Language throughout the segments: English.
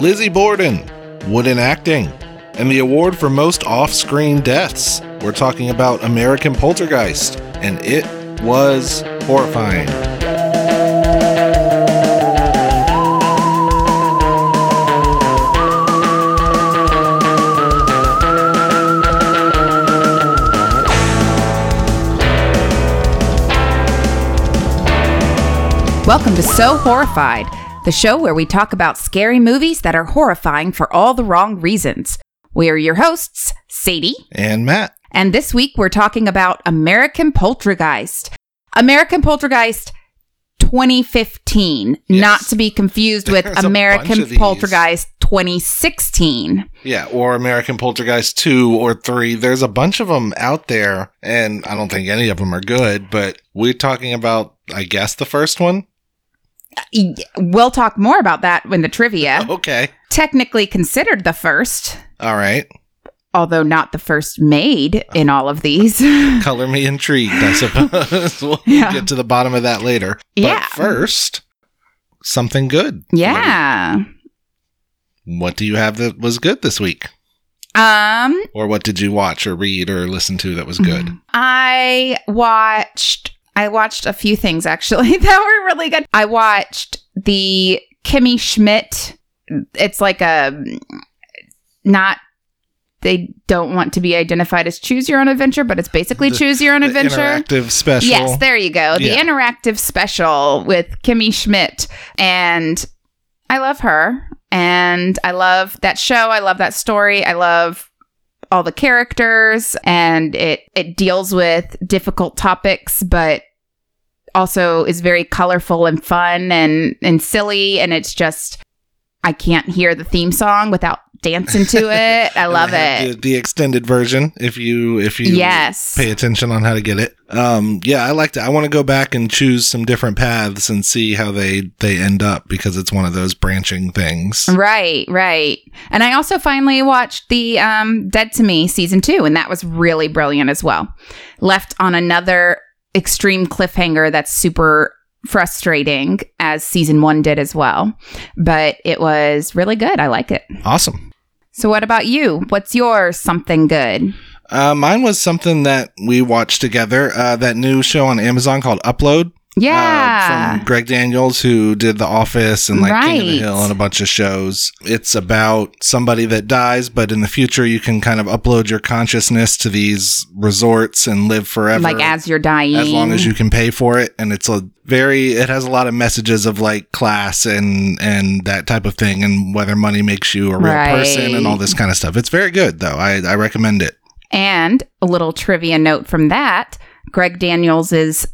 Lizzie Borden, Wooden Acting, and the award for most off screen deaths. We're talking about American Poltergeist, and it was horrifying. Welcome to So Horrified, the show where we talk about scary movies that are horrifying for all the wrong reasons. We are your hosts, Sadie, And Matt, and this week we're talking about American Poltergeist. American Poltergeist 2015, Yes. not to be confused with There's a bunch American. Poltergeist 2016. yeah, or American Poltergeist 2 or 3. There's a bunch of them out there, and I don't think any of them are good, but we're talking about, I guess, the first one? Y- We'll talk more about that when the trivia. Okay. Technically considered the first, All right. although not the first made in all of these. Color me intrigued, I suppose. we'll Yeah. get to the bottom of that later. Yeah. But first, something good. yeah. What do you have that was good this week? Um, Or what did you watch or read or listen to that was good? I watched I watched a few things actually that were really good. I watched the Kimmy Schmidt. It's like a not they don't want to be identified as choose your own adventure, but it's basically The- choose your own The adventure. interactive special. Yes, there you go. The Yeah. interactive special with Kimmy Schmidt. And I love her. And I love that show. I love that story. I love all the characters and it it deals with difficult topics but also is very colorful and fun and and silly and it's just I can't hear the theme song without dancing to it. I love it. The, the extended version, if you if you Yes. pay attention on how to get it. Um, yeah, I liked it. I want to go back and choose some different paths and see how they they end up because it's one of those branching things. Right, right. And I also finally watched the um, Dead to Me season two, and that was really brilliant as well. Left on another extreme cliffhanger that's super frustrating, as season one did as well. But it was really good. I like it. Awesome. So, what about you? What's your something good? Uh, mine was something that we watched together. Uh, that new show on Amazon called Upload. Yeah. uh, from Greg Daniels, who did The Office and like King of the Hill and a bunch of shows. It's about somebody that dies, but in the future, you can kind of upload your consciousness to these resorts and live forever. like as you're dying. as long as you can pay for it and it's a very it has a lot of messages of like class and and that type of thing and whether money makes you a real person and all this kind of stuff it's very good though i i recommend it And a little trivia note from that: Greg Daniels's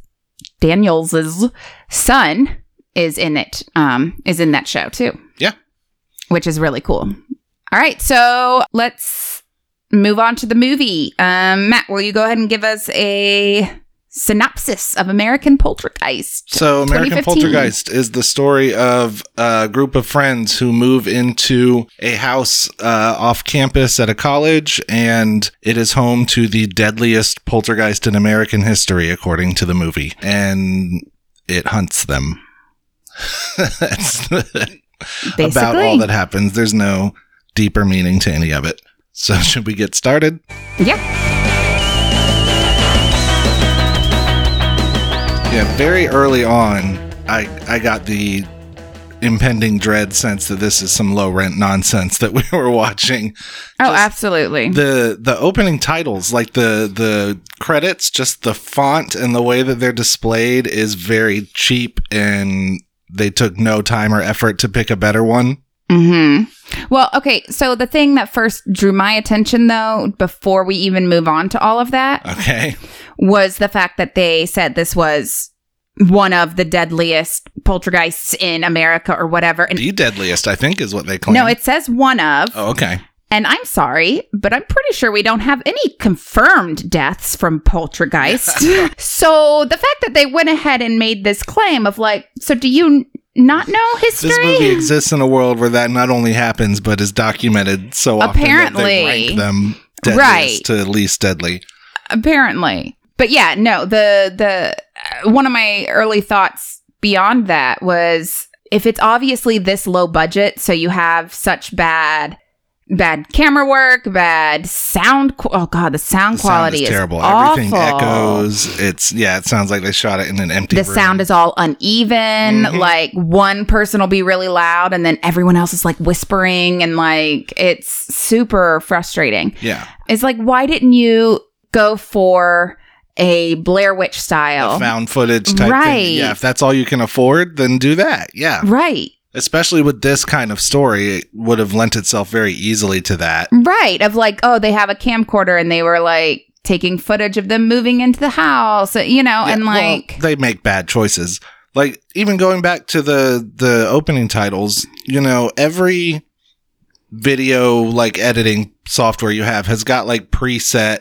Daniels's son is in it. Um, is in that show too. Yeah. which is really cool. All right, so let's move on to the movie. Um, Matt, will you go ahead and give us a synopsis of American Poltergeist? So, American Poltergeist is the story of a group of friends who move into a house uh, off campus at a college, and it is home to the deadliest poltergeist in American history, according to the movie. And it hunts them. That's Basically, about all that happens. There's no deeper meaning to any of it. So, should we get started? yeah. Yeah, very early on, I I got the impending dread sense that this is some low rent nonsense that we were watching. Oh, Just absolutely. The the opening titles, like the the credits, just the font and the way that they're displayed is very cheap and they took no time or effort to pick a better one. hmm Well, okay. So the thing that first drew my attention, though, before we even move on to all of that, Okay. was the fact that they said this was one of the deadliest poltergeists in America or whatever. And The deadliest, I think, is what they claim. no, it says one of. Oh, okay. And I'm sorry, but I'm pretty sure we don't have any confirmed deaths from poltergeist. so the fact that they went ahead and made this claim of like, so do you not know history? This movie exists in a world where that not only happens but is documented so often that they Apparently. rank them deadliest Right. to least deadly. apparently but yeah no the the one of my early thoughts beyond that was if it's obviously this low budget, so you have such bad bad camera work, bad sound. Qu- oh god, the sound The quality sound is is terrible. Awful. Everything echoes. It's yeah. It sounds like they shot it in an empty. The room. sound is all uneven. Mhm. Like one person will be really loud, and then everyone else is like whispering, and like it's super frustrating. yeah. It's like, why didn't you go for a Blair Witch style? A found footage type Right. thing. Yeah. If that's all you can afford, then do that. Yeah. right. Especially with this kind of story, it would have lent itself very easily to that. Right. Of like, oh, they have a camcorder and they were like taking footage of them moving into the house, uh, you know, Yeah, and well, like, they make bad choices. Like even going back to the the opening titles, you know, every video like editing software you have has got like preset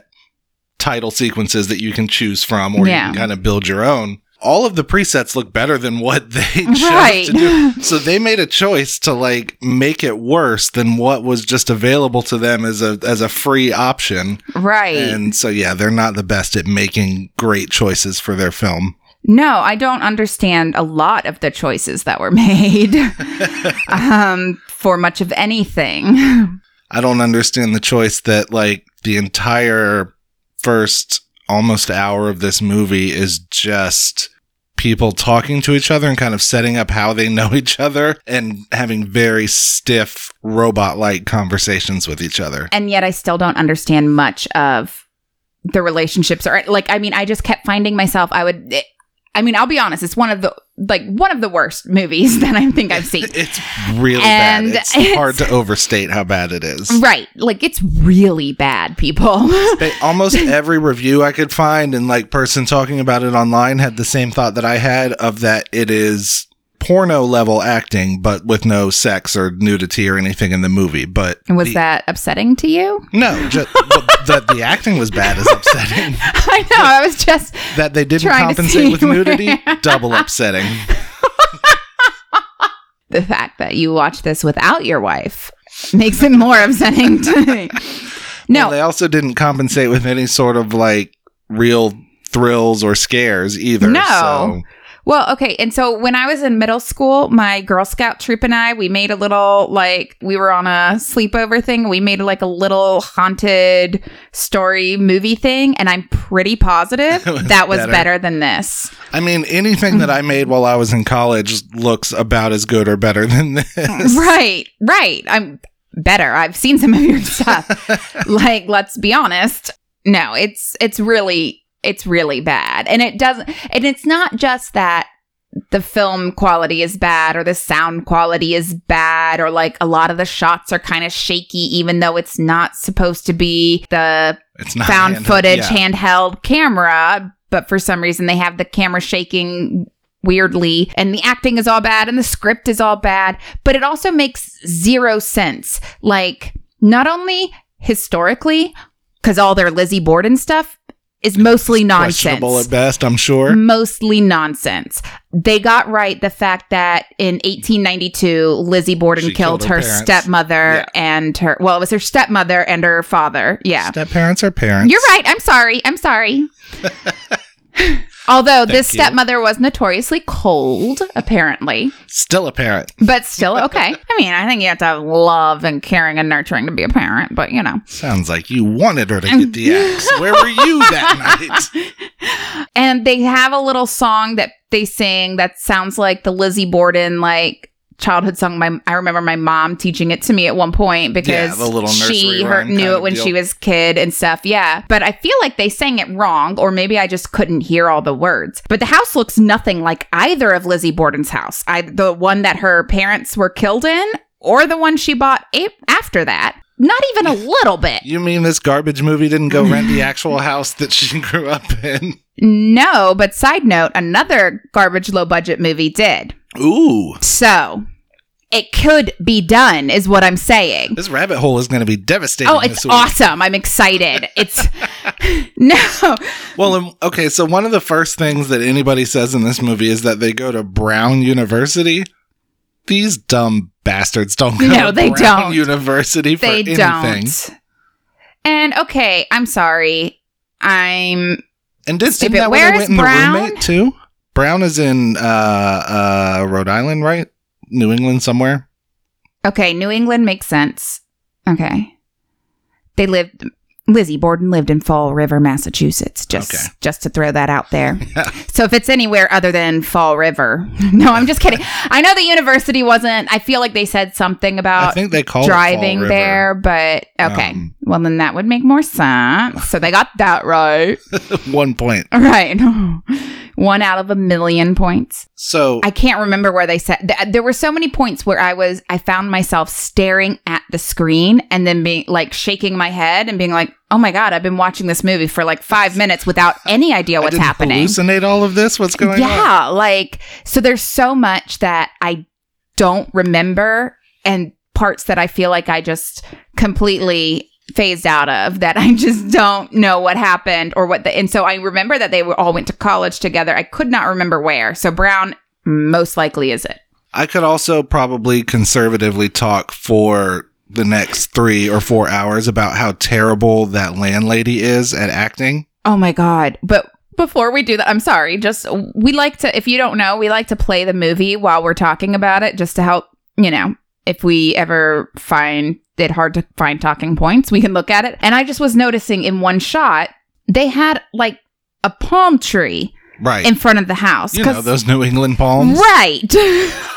title sequences that you can choose from or Yeah. you can kind of build your own. All of the presets look better than what they chose Right. to do. So they made a choice to like make it worse than what was just available to them as a as a free option. right. And so yeah, they're not the best at making great choices for their film. no, I don't understand a lot of the choices that were made um, for much of anything. I don't understand the choice that like the entire first almost hour of this movie is just people talking to each other and kind of setting up how they know each other and having very stiff robot like conversations with each other. and yet I still don't understand much of the relationships or like I mean I just kept finding myself I would I mean I'll be honest it's one of the like one of the worst movies that I think I've seen. It's really And bad. It's, it's- hard to overstate how bad it is. right. Like it's really bad people. Almost every review I could find and like person talking about it online had the same thought that I had of that it is porno level acting, but with no sex or nudity or anything in the movie. But Was the- that upsetting to you? no? Just that the acting was bad is upsetting. I know. I was just That they didn't compensate with nudity, double upsetting. the fact that you watch this without your wife makes it more upsetting to me. No, Well, they also didn't compensate with any sort of like real thrills or scares either. No. So Well, okay. And so when I was in middle school, my Girl Scout troop and I, we made a little, like, we were on a sleepover thing. We made like a little haunted story movie thing. And I'm pretty positive was that was better. better. than this. I mean, anything that I made while I was in college looks about as good or better than this. Right. Right. I'm better. I've seen some of your stuff. like, let's be honest. No, it's, it's really, it's really bad. And it doesn't, and it's not just that the film quality is bad or the sound quality is bad or like a lot of the shots are kind of shaky even though it's not supposed to be the It's not found handheld, footage yeah. handheld camera but for some reason they have the camera shaking weirdly and the acting is all bad and the script is all bad but it also makes zero sense like not only historically because all their lizzie borden stuff is mostly questionable nonsense at best, I'm sure. mostly nonsense. They got right the fact that in 1892, Lizzie Borden killed, killed her her, stepmother Yeah. and her, well, it was her stepmother and her father. Yeah. Step parents are parents. You're right. I'm sorry. I'm sorry. Although this you. stepmother was notoriously cold, apparently, Still a parent. but still okay. I mean, I think you have to have love and caring and nurturing to be a parent, but you know. Sounds like you wanted her to get the axe. Where were you that night? And they have a little song that they sing that sounds like the Lizzie Borden like childhood song. My I remember my mom teaching it to me at one point because little she her, knew it when deal. she was kid and stuff. Yeah, but I feel like they sang it wrong, or maybe I just couldn't hear all the words. But the house looks nothing like either of Lizzie Borden's house. I the one that her parents were killed in, or the one she bought a- after that. Not even a little bit. You mean this garbage movie didn't go rent the actual house that she grew up in? No, but side note, another garbage low budget movie did. Ooh. So it could be done, is what I'm saying. This rabbit hole is going to be devastating. Oh, it's awesome. I'm excited. It's no. Well, um, okay, so one of the first things that anybody says in this movie is that they go to Brown University. These dumb bastards don't go No, to they Brown don't. University for They anything. don't. And okay, I'm sorry. I'm And did it that where they went in Brown- the roommate too? Brown is in uh, uh, Rhode Island, right? New England somewhere. Okay, New England makes sense. Okay. They lived Lizzie Borden lived in Fall River, Massachusetts. Just Okay. just to throw that out there. Yeah. So if it's anywhere other than Fall River. No, I'm just kidding. I know the university wasn't I feel like they said something about I think they call driving it Fall River. there, but okay. Um, well then that would make more sense. So they got that right. One point. Right. One out of a million points. So I can't remember where they said th- there were so many points where I was I found myself staring at the screen and then being like shaking my head and being like, "Oh my god, I've been watching this movie for like 5 minutes without any idea what's happening." Hallucinate all of this. What's going on? yeah, like so there's so much that I don't remember and parts that I feel like I just completely phased out of that I just don't know what happened or what the and so I remember that they were all went to college together. I could not remember where. So Brown most likely is it. I could also probably conservatively talk for the next three or four hours about how terrible that landlady is at acting. Oh my god. But before we do that, I'm sorry. Just we like to if you don't know, we like to play the movie while we're talking about it just to help, you know, if we ever find it hard to find talking points, we can look at it. And I just was noticing in one shot, they had like a palm tree Right. in front of the house. you know, those New England palms. Right.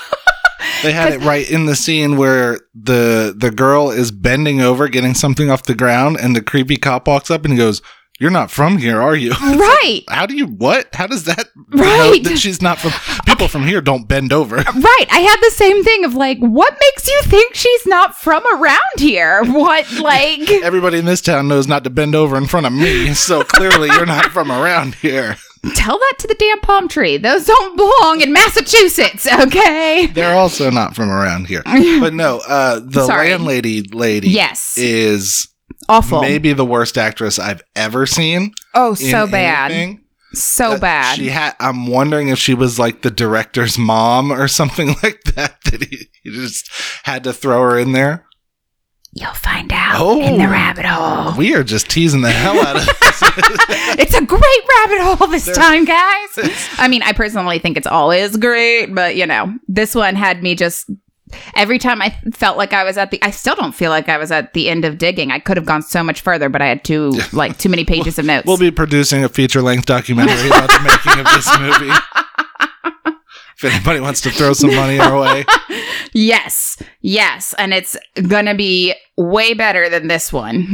They had it right in the scene where the the girl is bending over getting something off the ground and the creepy cop walks up and he goes, "You're not from here, are you?" right. How do you what? How does that Right. that she's not from people from here don't bend over. Right. I had the same thing of like, what makes you think she's not from around here? What, like. Everybody in this town knows not to bend over in front of me, so clearly you're not from around here. Tell that to the damn palm tree. Those don't belong in Massachusetts, okay? They're also not from around here. But no, uh the Sorry. landlady lady Yes. is Awful. maybe the worst actress I've ever seen. oh, so bad. anything. So Uh, bad. She had. I'm wondering if she was like the director's mom or something like that. That he, he just had to throw her in there. You'll find out Oh. in the rabbit hole. We are just teasing the hell out of this. it's a great rabbit hole this time, guys. I mean, I personally think it's always great, but you know, this one had me just every time I felt like I was at the I still don't feel like I was at the end of digging. I could have gone so much further, but I had too like too many pages of notes. we'll be producing a feature length documentary about the making of this movie. If anybody wants to throw some money our way, Yes, yes. And it's gonna be way better than this one.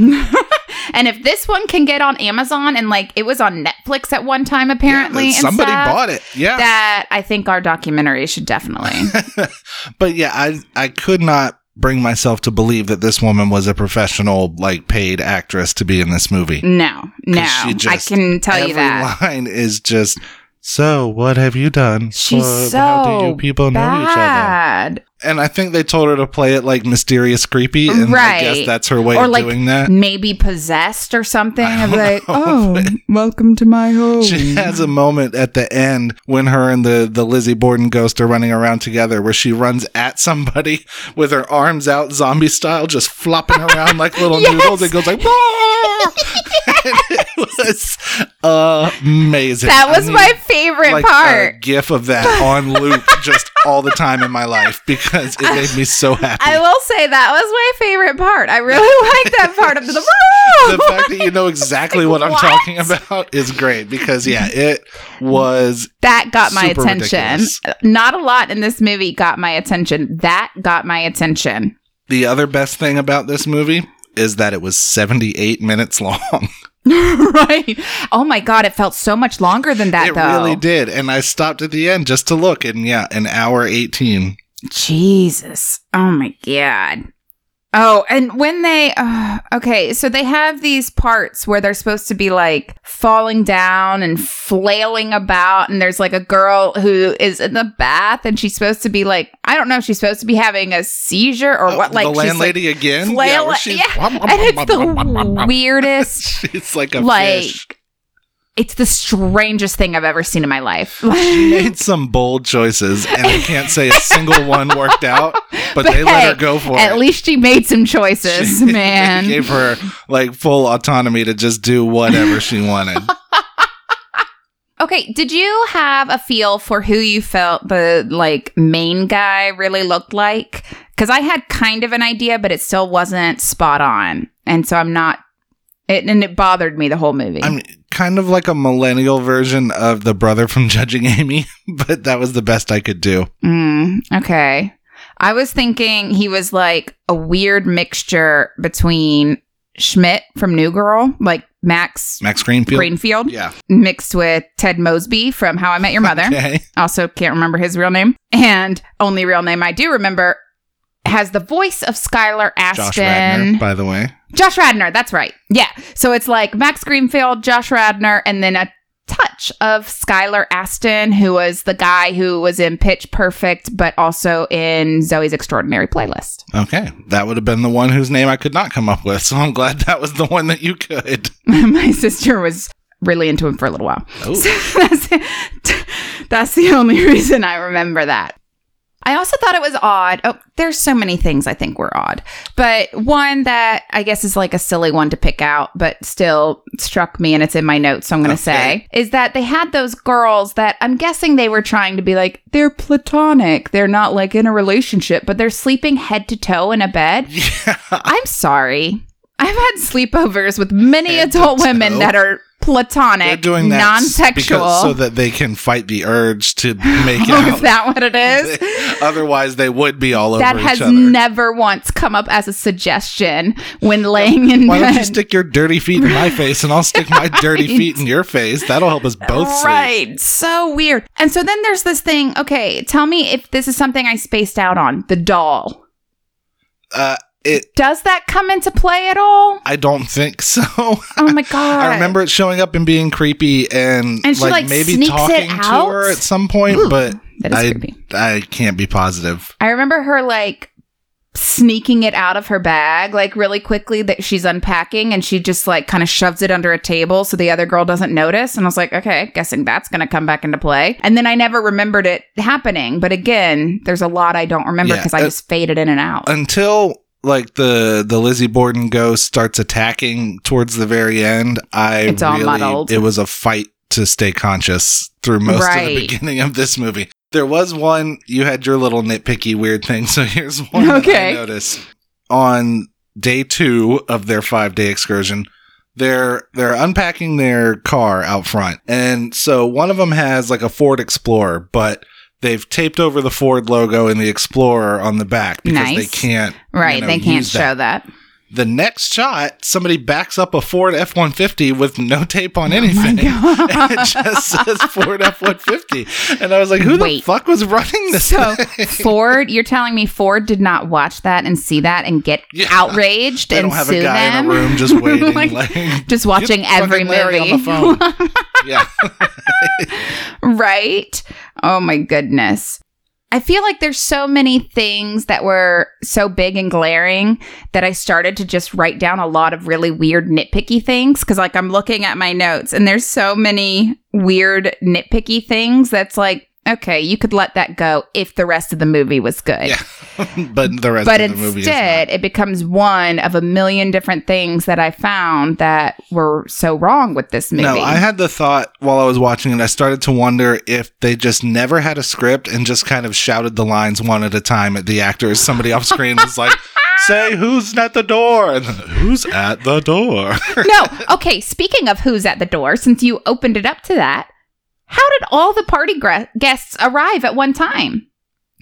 And if this one can get on Amazon and like it was on Netflix at one time, apparently, Yeah, somebody stuff, bought it. Yeah, that I think our documentary should definitely. but yeah, I I could not bring myself to believe that this woman was a professional, like paid actress to be in this movie. no, no, she I can tell you that. line is just. So, what have you done? She's so how do you people know each other? And I think they told her to play it like mysterious, creepy, and I guess that's her way Or of like doing that. Maybe possessed or something. I Of don't like, know, oh, welcome to my home. She has a moment at the end when her and the, the Lizzie Borden ghost are running around together where she runs at somebody with her arms out, zombie style, just flopping around like little Yes. noodles. It goes like, it was amazing. that I was my favorite like, part. A gif of that on loop just all the time in my life because it made me so happy. I will say that was my favorite part. I really like that part of the. the fact that you know exactly what I'm What? talking about is great because yeah, it was that got my attention. ridiculous. Not a lot in this movie got my attention. That got my attention. the other best thing about this movie is that it was 78 minutes long. right. Oh my god, it felt so much longer than that though. it though. really did, and I stopped at the end just to look, and yeah, an hour 18. Jesus. Oh my god. Oh, and when they uh, okay, so they have these parts where they're supposed to be like falling down and flailing about, and there's like a girl who is in the bath, and she's supposed to be like I don't know, she's supposed to be having a seizure or Oh, what? Like the she's, like, landlady again? flail- she's- yeah, and it's the weirdest. It's like a like, fish. It's the strangest thing I've ever seen in my life. She made some bold choices, and I can't say a single one worked out, but, But they let her go for At it. At least she made some choices, She- man. Gave her like full autonomy to just do whatever she wanted. Okay, did you have a feel for who you felt the like main guy really looked like? Because I had kind of an idea, but it still wasn't spot on, and so I'm not. It and it bothered me the whole movie. I'm kind of like a millennial version of the brother from Judging Amy, but that was the best I could do. Mm, okay. I was thinking he was like a weird mixture between Schmidt from New Girl, like Max Max Greenfield. Greenfield, Yeah. mixed with Ted Mosby from How I Met Your Mother. Okay. Also, can't remember his real name. And only real name I do remember has the voice of Skylar Josh Astin. Radnor, by the way. Josh Radnor, that's right. Yeah. So it's like Max Greenfield, Josh Radner, and then a touch of Skylar Astin, who was the guy who was in Pitch Perfect, but also in Zoey's Extraordinary Playlist. Okay. That would have been the one whose name I could not come up with. So I'm glad that was the one that you could. My sister was really into him for a little while. Oh. So that's, that's the only reason I remember that. I also thought it was odd. Oh, there's so many things I think were odd. But one that I guess is like a silly one to pick out, but still struck me and it's in my notes, so I'm going to Okay. say, is that they had those girls that I'm guessing they were trying to be like, they're platonic. They're not like in a relationship, but they're sleeping head to toe in a bed. Yeah. I'm sorry. I've had sleepovers with many Head adult women that are platonic, They're doing that non-sexual. because- so that they can fight the urge to make oh, out. is that what it is? Otherwise, they would be all over that each has other. never once come up as a suggestion when laying in bed. Why don't you stick your dirty feet in my face and I'll stick my dirty Right. feet in your face? That'll help us both sleep. Right. So weird. And so then there's this thing. Okay, tell me if this is something I spaced out on. The doll. Uh, it. Does that come into play at all? I don't think so. Oh my god. I remember it showing up and being creepy and, And like, like, maybe talking to her at some point, Ooh, but I creepy. I can't be positive. I remember her like sneaking it out of her bag like really quickly that she's unpacking and she just like kind of shoves it under a table so the other girl doesn't notice and I was like okay guessing that's going to come back into play and then I never remembered it happening but again there's a lot I don't remember Yeah, because I uh, just faded in and out Until like the the Lizzie Borden ghost starts attacking towards the very end, I It's all really muddled. it was a fight to stay conscious through most of the beginning of this movie. There was one you had your little nitpicky weird thing, so here's one that Okay. I noticed on day two of their five day excursion. They're they're unpacking their car out front, and so one of them has like a Ford Explorer, but they've taped over the Ford logo and the Explorer on the back because Nice. they can't right you know, they can't show that. that, The next shot, somebody backs up a Ford F one fifty with no tape on Oh anything. God. and it just says Ford F one fifty, and I was like, "Who Wait. the fuck was running this?" So thing? Ford, you're telling me Ford did not watch that and see that and get Yeah. outraged they and don't have sue a guy them? in a room just waiting, Like, like, just watching "Get every movie. on the phone. yeah, right? Oh my goodness. I feel like there's so many things that were so big and glaring that I started to just write down a lot of really weird nitpicky things cuz like I'm looking at my notes and there's so many weird nitpicky things that's like okay, you could let that go if the rest of the movie was good. yeah. but the rest But of the movie instead, it becomes one of a million different things that I found that were so wrong with this movie. No, I had the thought while I was watching it. I started to wonder if they just never had a script and just kind of shouted the lines one at a time at the actors. Somebody off screen was like, "Say who's at the door," and who's at the door. no. Okay. Speaking of who's at the door, since you opened it up to that, how did all the party gra- guests arrive at one time?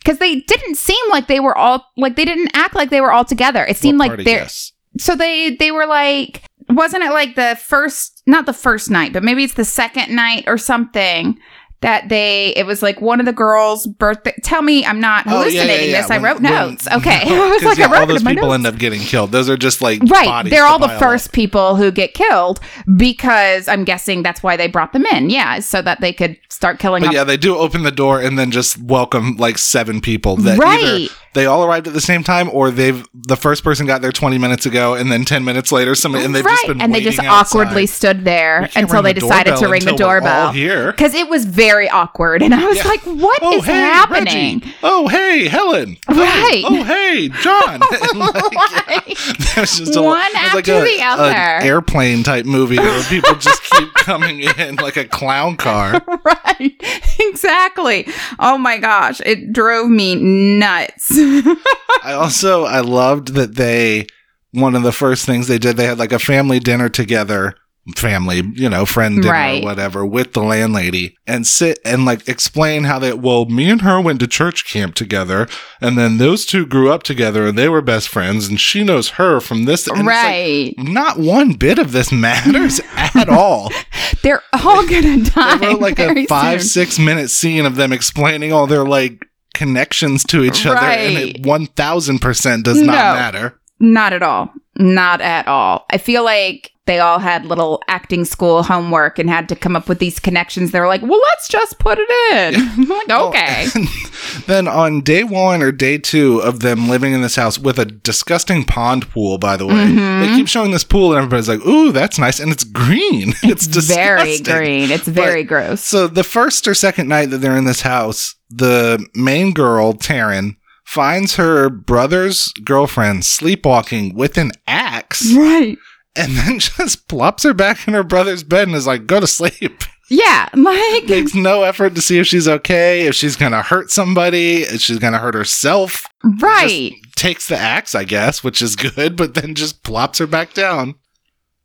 Because they didn't seem like they were all like they didn't act like they were all together. It seemed like they're guests? so they they were like wasn't it like the first not the first night but maybe it's the second night or something that they it was like one of the girls birthday tell me i'm not Oh, yeah, yeah, hallucinating yeah. this i When- wrote when- notes okay i was like i wrote all those people notes. end up getting killed. Those are just like Right. They're all the first up. people who get killed because I'm guessing that's why they brought them in. Yeah, so that they could start killing But off. yeah, they do open the door and then just welcome like seven people. That Right. either they all arrived at the same time, or they've the first person got there twenty minutes ago, and then ten minutes later, somebody and they've just been and they just outside. awkwardly stood there until they decided to ring the until we're all doorbell. here. Because it was very awkward. And I was Yeah. like, "What oh, is oh hey, happening? Reggie. Oh hey, Helen. Oh, Right. Oh, hey, John. Like, was just One it was after the other. airplane type movie where people just keep coming in like a clown car. right. Exactly. Oh my gosh. It drove me nuts. I also I loved that they one of the first things they did they had like a family dinner together family you know friend dinner Right. or whatever with the landlady and sit and like explain how that well me and her went to church camp together and then those two grew up together and they were best friends and she knows her from this and it's like, right. not one bit of this matters at all They're all gonna die. they wrote like a five soon. six minute scene of them explaining all their like connections to each other and it 1000% does not matter Not at all. Not at all. I feel like they all had little acting school homework and had to come up with these connections. They were like, well, let's just put it in. I'm like, okay. then on day one or day two of them living in this house with a disgusting pond pool, by the way, Mhm. they keep showing this pool and everybody's like, "Ooh, that's nice," and it's green. It's, very disgusting. green. It's very gross. So the first or second night that they're in this house, the main girl, Taryn, finds her brother's girlfriend sleepwalking with an axe, Right. And then just plops her back in her brother's bed and is like, "Go to sleep." Yeah. Like, Makes no effort to see if she's okay, if she's gonna hurt somebody, if she's gonna hurt herself. right. takes the axe, I guess, which is good, but then just plops her back down.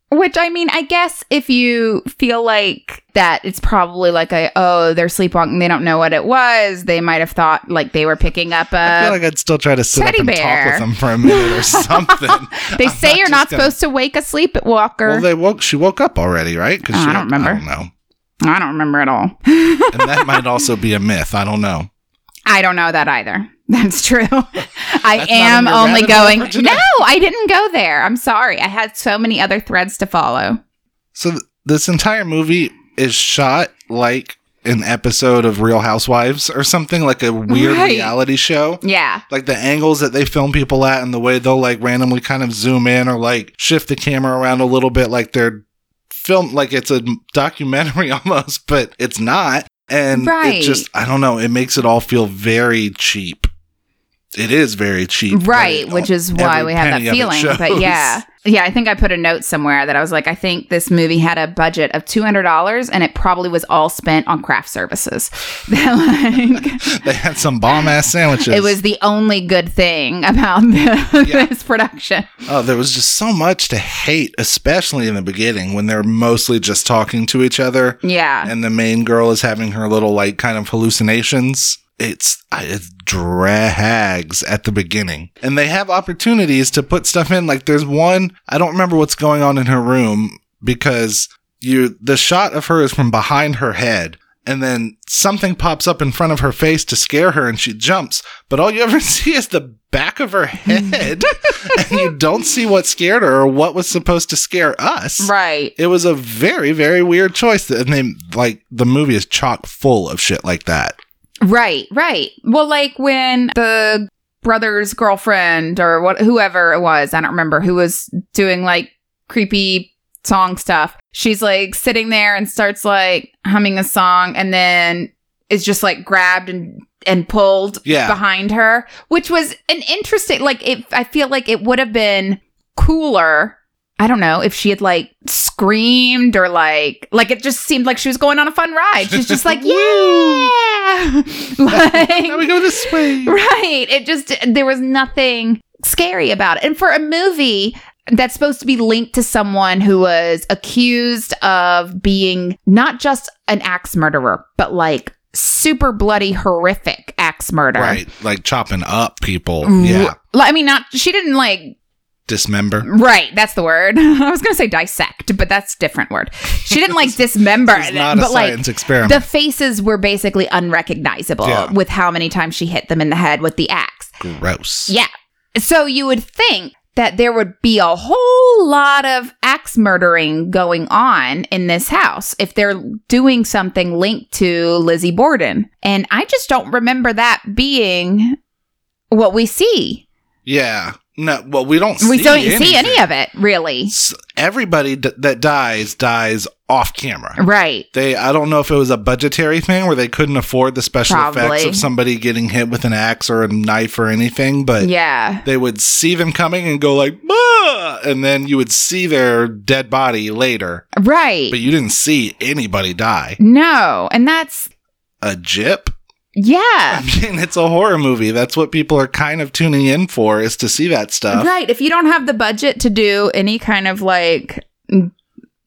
Which I mean, I guess if you feel like that, it's probably like a oh they're sleepwalking, they don't know what it was. They might have thought like they were picking up a. I feel like I'd still try to sit up and talk with them for a minute or something. they I'm say you're not gonna- supposed to wake a sleepwalker. Well, they woke. She woke up already, right? 'Cause Oh, I don't remember. I don't know, I don't remember at all. and that might also be a myth. I don't know. I don't know that either. That's true. I That's am only going. No, I didn't go there. I'm sorry. I had so many other threads to follow. So th- this entire movie is shot like an episode of Real Housewives or something like a weird Right. reality show. Yeah. like the angles that they film people at and the way they'll like randomly kind of zoom in or like shift the camera around a little bit like they're filmed like it's a documentary almost but it's not and Right. it just i don't know it makes it all feel very cheap it is very cheap Right, which is why we have that penny of it feeling. But yeah. Yeah, I think I put a note somewhere that I was like, I think this movie had a budget of $200 and it probably was all spent on craft services. like, they had some bomb ass sandwiches it was the only good thing about the, Yeah. this production. Oh, there was just so much to hate, especially in the beginning when they're mostly just talking to each other. Yeah. and the main girl is having her little like kind of hallucinations. It's it drags at the beginning, and they have opportunities to put stuff in. Like there's one I don't remember what's going on in her room because you the shot of her is from behind her head. And then something pops up in front of her face to scare her and she jumps. But all you ever see is the back of her head. and you don't see what scared her or what was supposed to scare us Right. it was a very very weird choice and they like the movie is chock full of shit like that Right, right. Well, like when the brother's girlfriend or what whoever it was, I don't remember who was doing like creepy song stuff. She's like sitting there and starts like humming a song and then is just like grabbed and and pulled Yeah. behind her, which was an interesting like it I feel like it would have been cooler I don't know if she had like screamed or like like it just seemed like she was going on a fun ride. She's just like, yeah, like, now we go this way right. It just there was nothing scary about it. And for a movie that's supposed to be linked to someone who was accused of being not just an axe murderer, but like super bloody, horrific axe murder. right like chopping up people R- yeah I mean, not she didn't like dismember Right, that's the word. I was going to say dissect, but that's a different word. She didn't like dismember, a but like science experiment the faces were basically unrecognizable Yeah. with how many times she hit them in the head with the axe. gross Yeah. So you would think that there would be a whole lot of axe murdering going on in this house if they're doing something linked to Lizzie Borden. And I just don't remember that being what we see. yeah no well we don't we see don't see any of it, really. Everybody d- that dies dies off camera Right. they i don't know if it was a budgetary thing where they couldn't afford the special effects of somebody getting hit with an axe or a knife or anything but Yeah. they would see them coming and go like, "Ah!" uh, and then you would see their dead body later, right. but you didn't see anybody die. no. And that's, A jip? Yeah. I mean, it's a horror movie. That's what people are kind of tuning in for is to see that stuff. Right. If you don't have the budget to do any kind of like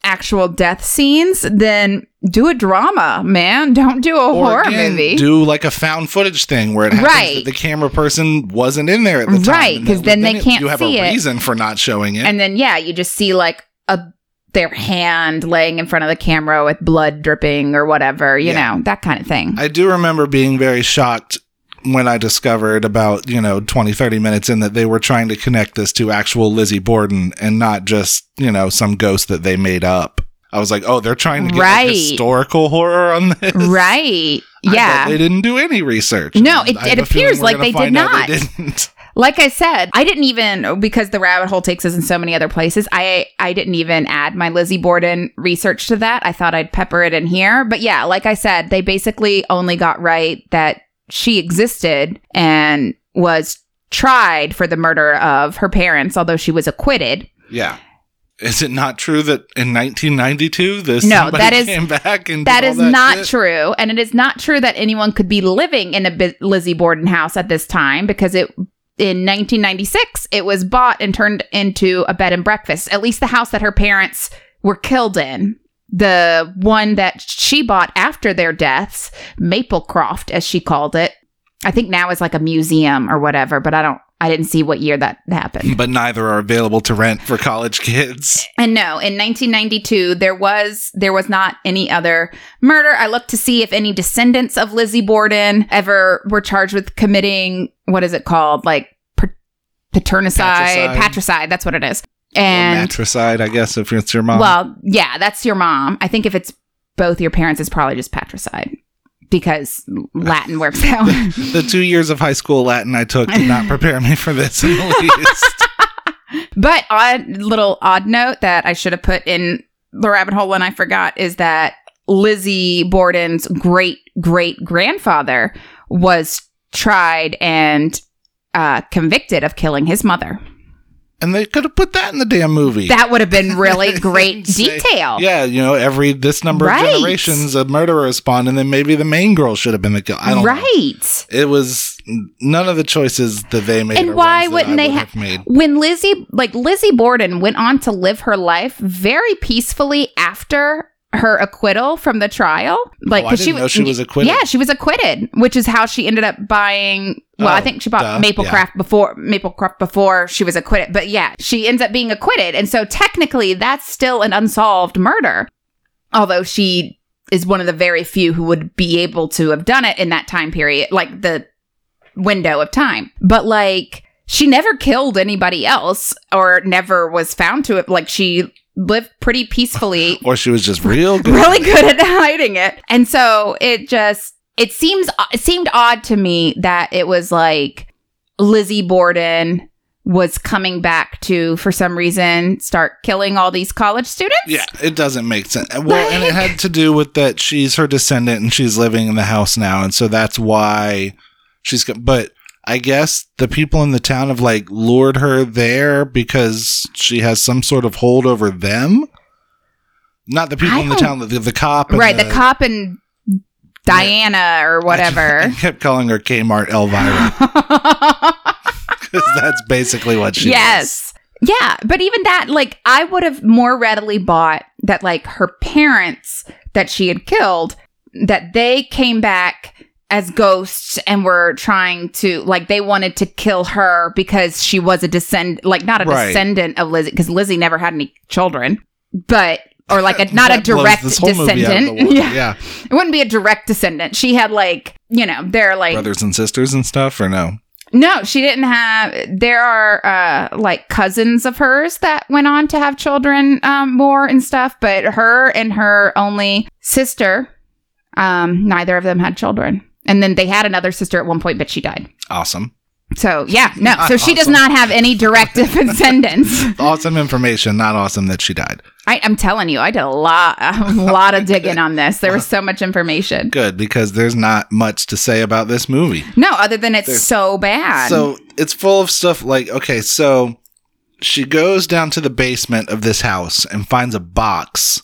actual death scenes, then do a drama, man. Don't do a Or horror again, movie. do like a found footage thing where it happens Right. that the camera person wasn't in there at the time. Right, because then they it- can't You have a it. reason for not showing it. and then yeah, you just see like a their hand laying in front of the camera with blood dripping or whatever, you Yeah. know, that kind of thing. I do remember being very shocked when I discovered about, you know, 20, 30 minutes in that they were trying to connect this to actual Lizzie Borden and not just, you know, some ghost that they made up. I was like, oh, they're trying to get like, Right. historical horror on this. right. I Yeah. they didn't do any research. No, it- it appears like they did not. They didn't. like I said, I didn't even because the rabbit hole takes us in so many other places. I I didn't even add my Lizzie Borden research to that. I thought I'd pepper it in here. But yeah, like I said, they basically only got right that she existed and was tried for the murder of her parents, although she was acquitted. Yeah. Is it not true that in 1992 this No, somebody that is- came back and That is not shit? true. And it is not true that anyone could be living in a Lizzie Borden house at this time because it in 1996 it was bought and turned into a bed and breakfast. At least the house that her parents were killed in. The one that she bought after their deaths, Maplecroft as she called it. I think now is like a museum or whatever, but I don't I didn't see what year that happened. But neither are available to rent for college kids. And no, in 1992 there was there was not any other murder. I looked to see if any descendants of Lizzie Borden ever were charged with committing what is it called? Like paternicide, Patricide. patricide, that's what it is. or And matricide, I guess, if it's your mom. well, yeah, that's your mom. I think if it's both your parents it's probably just patricide because Latin works out. the two years of high school Latin I took did not prepare me for this in the least. But odd little odd note that I should have put in the rabbit hole when I forgot is that Lizzie Borden's great great grandfather was tried and uh, convicted of killing his mother. And they could have put that in the damn movie. That would have been really great detail. Yeah, you know, every this number Right. of generations, a murderer is spawned, and then maybe the main girl should have been the kill. I don't know. right. It was none of the choices that they made. And why wouldn't they would ha- have made? When Lizzie, like Lizzie Borden, went on to live her life very peacefully after her acquittal from the trial. Oh, like, Oh, I 'cause didn't know she was acquitted. Yeah, she was acquitted, which is how she ended up buying. Well, I Oh, think she bought duh, Maplecroft before Maplecroft before she was acquitted. But yeah, she ends up being acquitted, and so technically, that's still an unsolved murder. Although she is one of the very few who would be able to have done it in that time period, like the window of time. But like, she never killed anybody else, or never was found to have. Like, she lived pretty peacefully Or she was just real good. really good at hiding it. And so it just it seems it seemed odd to me that it was like Lizzie Borden was coming back to for some reason start killing all these college students. Yeah, it doesn't make sense. Well, and it had to do with that she's her descendant and she's living in the house now, and so that's why she's. But I guess the people in the town have like lured her there because she has some sort of hold over them. Not the people I in the town, the, the cop, and Right, the, cop and Diana or I whatever. kept calling her Kmart Elvira because that's basically what she. yes. Yeah, but even that, like, I would have more readily bought that, like, her parents that she had killed, that they came back as ghosts and were trying to, like, they wanted to kill her because she was a descend, like, not a Right. descendant of Lizzie, because Lizzie never had any children, but, or like a, not a direct this whole movie out of the descendant. Yeah. yeah, It wouldn't be a direct descendant. She had, like, you know, they're like, brothers and sisters and stuff, or no? no, she didn't have. There are uh, like cousins of hers that went on to have children um, more and stuff, but her and her only sister, um, neither of them had children. And then they had another sister at one point, but she died. Awesome, So yeah, no. Not So she does not have any direct descendants. awesome information. Not awesome that she died. I, I'm telling you, I did a lot, a lot of digging on this. There was so much information. Good because there's not much to say about this movie. No, other than it's There's- so bad. So it's full of stuff like okay, so she goes down to the basement of this house and finds a box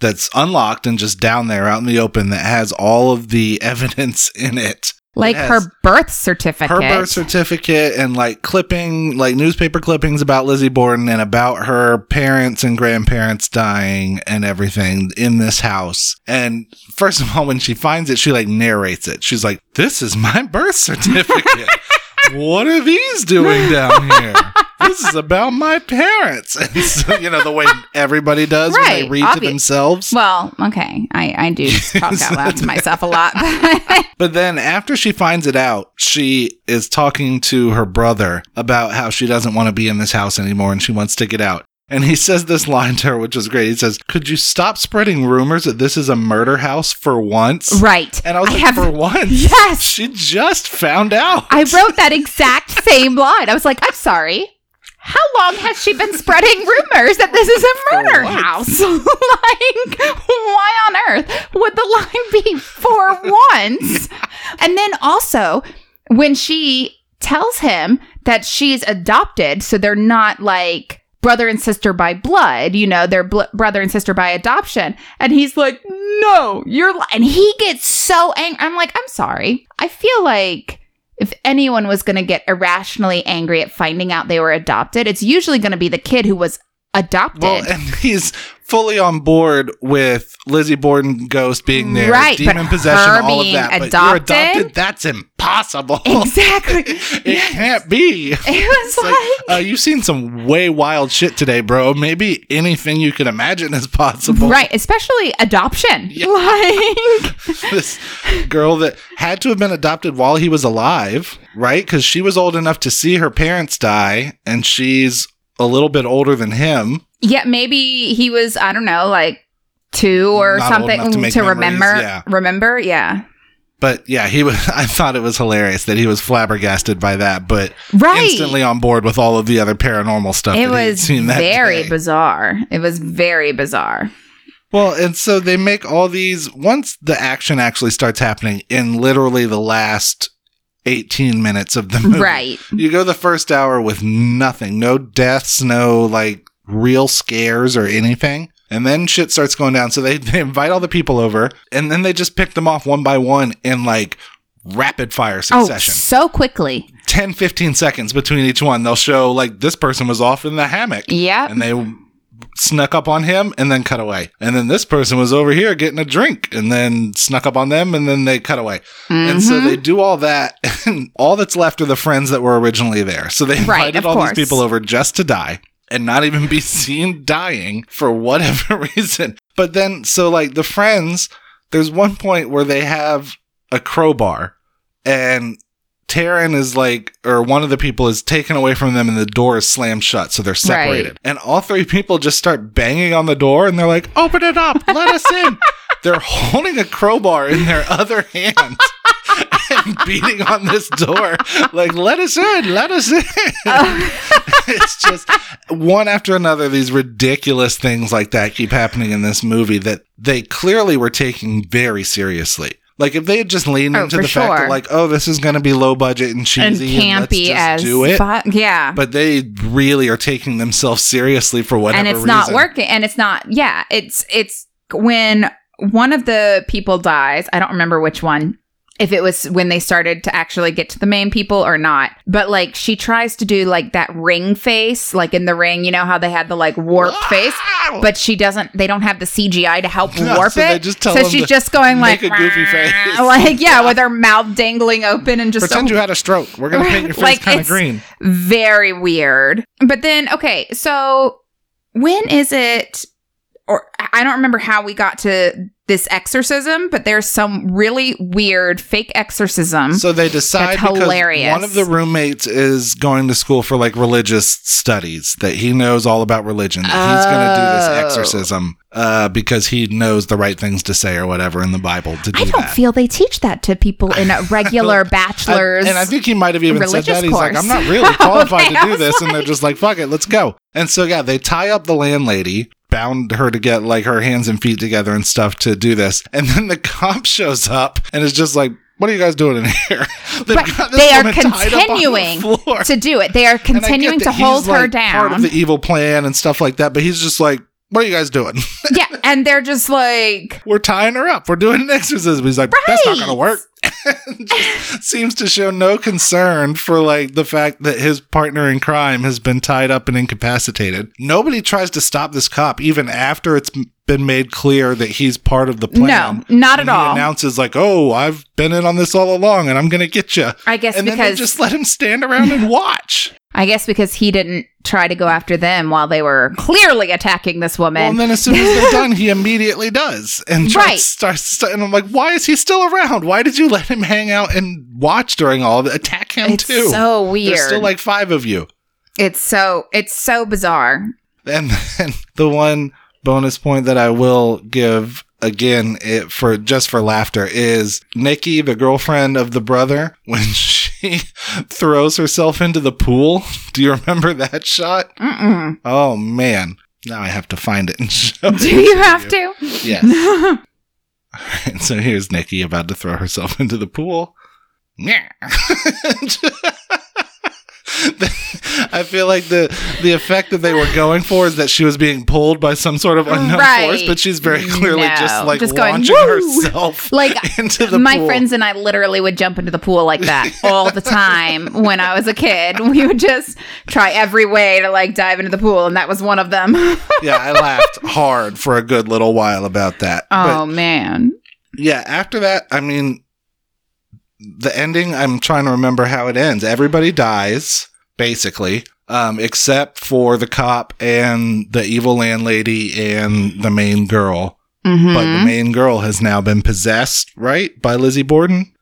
that's unlocked and just down there out in the open that has all of the evidence in it. Like It her birth certificate. her birth certificate and like clipping, like newspaper clippings about Lizzie Borden and about her parents and grandparents dying and everything in this house. And first of all, when she finds it, she like narrates it. She's like, "This is my birth certificate." what are these doing down here? This is about my parents. And so, you know, the way everybody does when they Right, read to themselves. Well, okay. I, I do talk out loud to myself a lot. But then after she finds it out, she is talking to her brother about how she doesn't want to be in this house anymore and she wants to get out. And he says this line to her, which was great. He says, Could you stop spreading rumors that this is a murder house for once? right. And I was like, have, For once? Yes. She just found out. I wrote that exact same line. I was like, I'm sorry. How long has she been spreading rumors that this is a murder house? like, why on earth would the line be for once? and then also, when she tells him that she's adopted, so they're not like brother and sister by blood, you know, they're bl- brother and sister by adoption. And he's like, no, you're, li-. and he gets so angry. I'm like, I'm sorry. I feel like if anyone was going to get irrationally angry at finding out they were adopted, it's usually going to be the kid who was adopted. Well, and he's fully on board with Lizzie Borden ghost being there, Right, but demon possession, her all of that. But you're adopted? adopted? That's impossible. exactly. it can't be. It was like, uh, you've seen some way wild shit today, bro. Maybe anything you can imagine is possible. right, especially adoption. Yeah. Like, this girl that had to have been adopted while he was alive, right? Because she was old enough to see her parents die, and she's a little bit older than him. yeah, maybe he was, I don't know, like two or Not something to to, remember. yeah. Remember? Yeah. But yeah, he was. I thought it was hilarious that he was flabbergasted by that, but Right. instantly on board with all of the other paranormal stuff. it was very day. bizarre. It was very bizarre. Well, and so they make all these once the action actually starts happening in literally the last 18 minutes of the movie. Right. You go the first hour with nothing, no deaths, no like real scares or anything. And then shit starts going down. So they, they invite all the people over and then they just pick them off one by one in like rapid fire Oh, succession. so quickly. 10, 15 seconds between each one. They'll show like this person was off in the hammock Yeah. and they snuck up on him and then cut away. And then this person was over here getting a drink and then snuck up on them and then they cut away. And so they mm-hmm. do all that and all that's left are the friends that were originally there. So they invited of all course. these people over just to die and not even be seen dying for whatever reason. But then so like the friends there's one point where they have a crowbar and Taryn is like, or one of the people is taken away from them and the door is slammed shut. So they're separated. Right. And all three people just start banging on the door and they're like, open it up, let us in. They're holding a crowbar in their other hand and beating on this door, like, let us in, let us in. it's just one after another, these ridiculous things like that keep happening in this movie that they clearly were taking very seriously. Like if they had just leaned Oh, into the fact that like, oh, this is going to be low budget and and cheesy, and, campy just as do it. fuck. Yeah. But they really are taking themselves seriously for whatever and it's reason. not working and it's not yeah it's it's when one of the people dies i don't remember which one if it was when they started to actually get to the main people or not but like she tries to do like that ring face like in the ring you know how they had the like warped face but she doesn't they don't have the cgi to help No, warp so it just tell so she's just going like a goofy face. like yeah, with her mouth dangling open and just Pretend you had a stroke. We're gonna paint your face Like, kind of green. very weird. But then, okay, so when is it? Or I don't remember how we got to this exorcism, but there's some really weird fake exorcism. So they decide That's hilarious. one of the roommates is going to school for like religious studies that he knows all about religion. That he's going to do Oh. this exorcism uh, because he knows the right things to say or whatever in the Bible to do I don't that. feel they teach that to people in a regular I- bachelor's. and I think he might have even said that. He's like. I'm not really qualified Okay, to do this. and they're just like, fuck it, let's go. And so, yeah, they tie up the landlady, bound her to get like her hands and feet together and stuff to do this. And then the cop shows up and is just like, what are you guys doing in here? Right. They are woman tied up on the continuing floor. to do it. They are And I get continuing to hold her like, Part of down. the evil plan and stuff like that, but he's just like, what are you guys doing? yeah, and they're just like, We're tying her up. We're doing an exorcism. He's like, that's not going to work. just seems to show no concern for like the fact that his partner in crime has been tied up and incapacitated. Nobody tries to stop this cop even after it's been made clear that he's part of the plan. no, not at he all. announces like, "Oh, I've been in on this all along, and I'm going to get you." I guess And then they because just let him stand around and watch. I guess because he didn't try to go after them while they were clearly attacking this Well, woman. and then as soon as they're done, he immediately does, and Right. starts. Start, and I'm like, "Why is he still around? Why did you let him hang out and watch during all of it? Attack him it's too." so weird. There's still like five of you. it's so it's so bizarre. And then the one bonus point that I will give again it for just for laughter is Nikki, the girlfriend of the brother, when she throws herself into the pool. Do you remember that shot? Mm-mm. Oh man. Now I have to find it and show Do you have to? Yes. And so here's Nikki about to throw herself into the pool. Yeah. I feel like the the effect that they were going for is that she was being pulled by some sort of unknown Right. force, but she's very clearly No, just like just going, launching "Woo!" herself Like into the my pool. friends and I literally would jump into the pool like that all the time when I was a kid. We would just try every way to like dive into the pool, and that was one of them. yeah, I laughed hard for a good little while about that. Oh, but oh man. yeah, after that, I mean, the ending, I'm trying to remember how it ends. Everybody dies, basically, um, except for the cop and the evil landlady and the main girl. Mhm. But the main girl has now been possessed, right? By Lizzie Borden?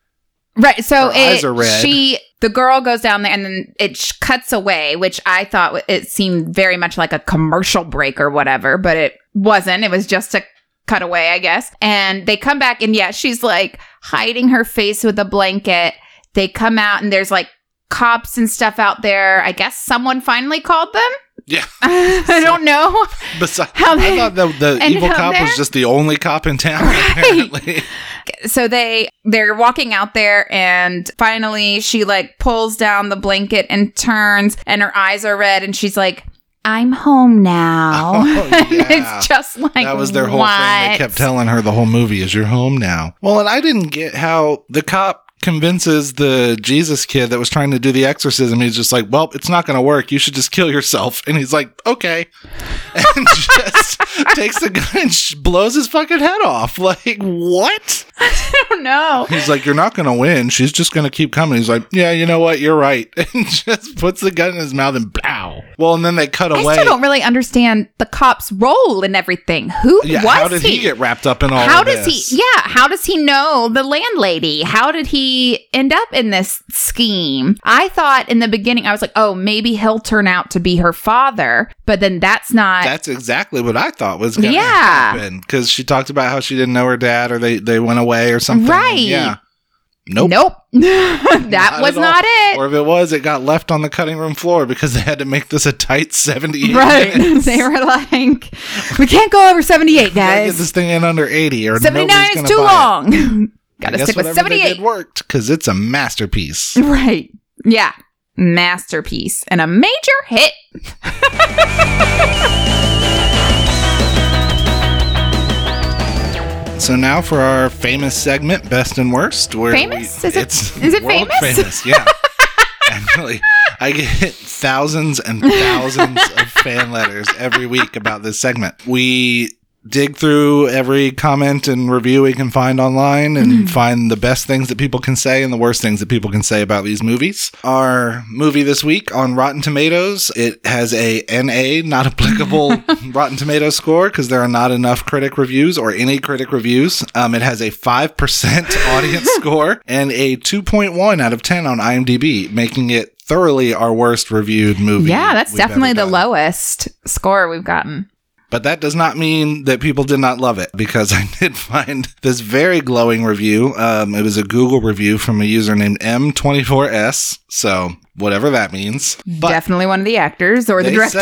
Right. So it, are red. she, the girl goes down there and then it sh- cuts away, which I thought it seemed very much like a commercial break or whatever, but it wasn't. It was just a cut away, I guess. And they come back and yeah, she's like hiding her face with a blanket. They come out and there's like cops and stuff out there. I guess someone finally called them. Yeah. I don't know. Besides, How I thought the, the evil cop was just the only cop in town, Right. apparently. so they they're walking out there and finally she like pulls down the blanket and turns and her eyes are red and she's like i'm home now Oh, And yeah. it's just like that was their whole thing. They kept telling her the whole movie is you're home now. Well, and I didn't get how the cop convinces the Jesus kid that was trying to do the exorcism. He's just like, well, it's not going to work. You should just kill yourself. And he's like, okay. And just takes the gun and sh- blows his fucking head off. Like, what? i don't know He's like, you're not going to win. She's just going to keep coming. He's like, yeah, you know what? You're right. And just puts the gun in his mouth and blow. Well, and then they cut I away. still don't really understand the cop's role in everything. Who yeah, was how did he? get wrapped up in all how does this? he yeah how does he know the landlady how did he end up in this scheme i thought in the beginning i was like oh maybe he'll turn out to be her father but then that's not That's exactly what I thought was going to Yeah. happen because she talked about how she didn't know her dad or they, they went away or something. Right. Yeah. Nope. nope that Not was not it Or if it was, it got left on the cutting room floor because they had to make this a tight 78 right minutes. they were like we can't go over 78 Gotta get this thing in under 80 or 79 is too long gotta stick with 78 did worked because it's a masterpiece. right yeah masterpiece and a major hit So now for our famous segment, best and worst. Where Famous? we- Is it- is it world famous? Yeah. Actually, I get thousands and thousands of fan letters every week about this segment. We dig through every comment and review we can find online and Mm-hmm. find the best things that people can say and the worst things that people can say about these movies. Our movie this week on Rotten Tomatoes, it has a NA, not applicable Rotten Tomatoes score because there are not enough critic reviews or any critic reviews. Um, it has a 5% audience score and a 2.1 out of 10 on IMDb, making it thoroughly our worst reviewed movie. yeah that's definitely the lowest score we've gotten But that does not mean that people did not love it because I did find this very glowing review. Um, it was a Google review from a user named M24S. So, whatever that means. But Definitely one of the actors or the director.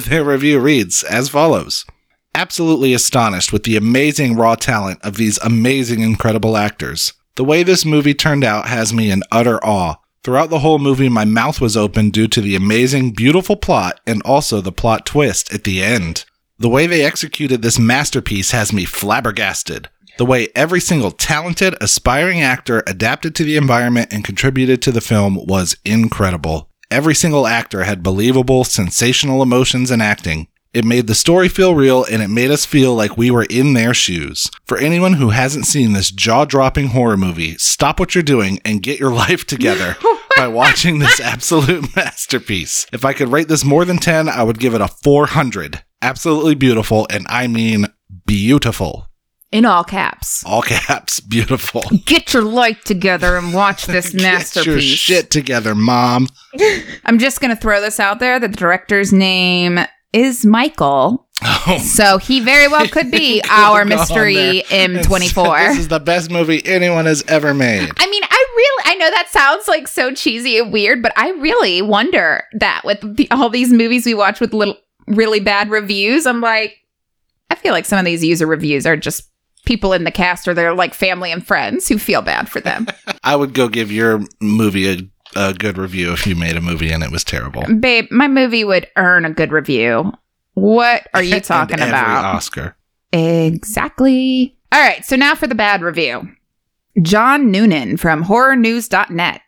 their review reads as follows absolutely astonished with the amazing raw talent of these amazing, incredible actors. The way this movie turned out has me in utter awe. Throughout the whole movie, my mouth was open due to the amazing, beautiful plot and also the plot twist at the end. The way they executed this masterpiece has me flabbergasted. The way every single talented, aspiring actor adapted to the environment and contributed to the film was incredible. Every single actor had believable, sensational emotions and acting. It made the story feel real and it made us feel like we were in their shoes. For anyone who hasn't seen this jaw dropping horror movie, stop what you're doing and get your life together by watching this absolute masterpiece. If I could rate this more than 10, I would give it a 400. Absolutely beautiful, and I mean beautiful. In all caps. All caps, beautiful. Get your life together and watch this Get your masterpiece. shit together, mom. I'm just going to throw this out there. The director's name is Michael. Oh, So he very well could be our mystery there and said, M24. This is the best movie anyone has ever made. I mean, I know that sounds like so cheesy and weird, but I really wonder that with the, all these movies we watch with little, really bad reviews, I'm like, I feel like some of these user reviews are just people in the cast or they're like family and friends who feel bad for them. I would go give your movie a, a good review if you made a movie and it was terrible. Babe, my movie would earn a good review. What are you talking about? Oscar. Exactly. All right, so now for the bad review. John Noonan from horrornews.net.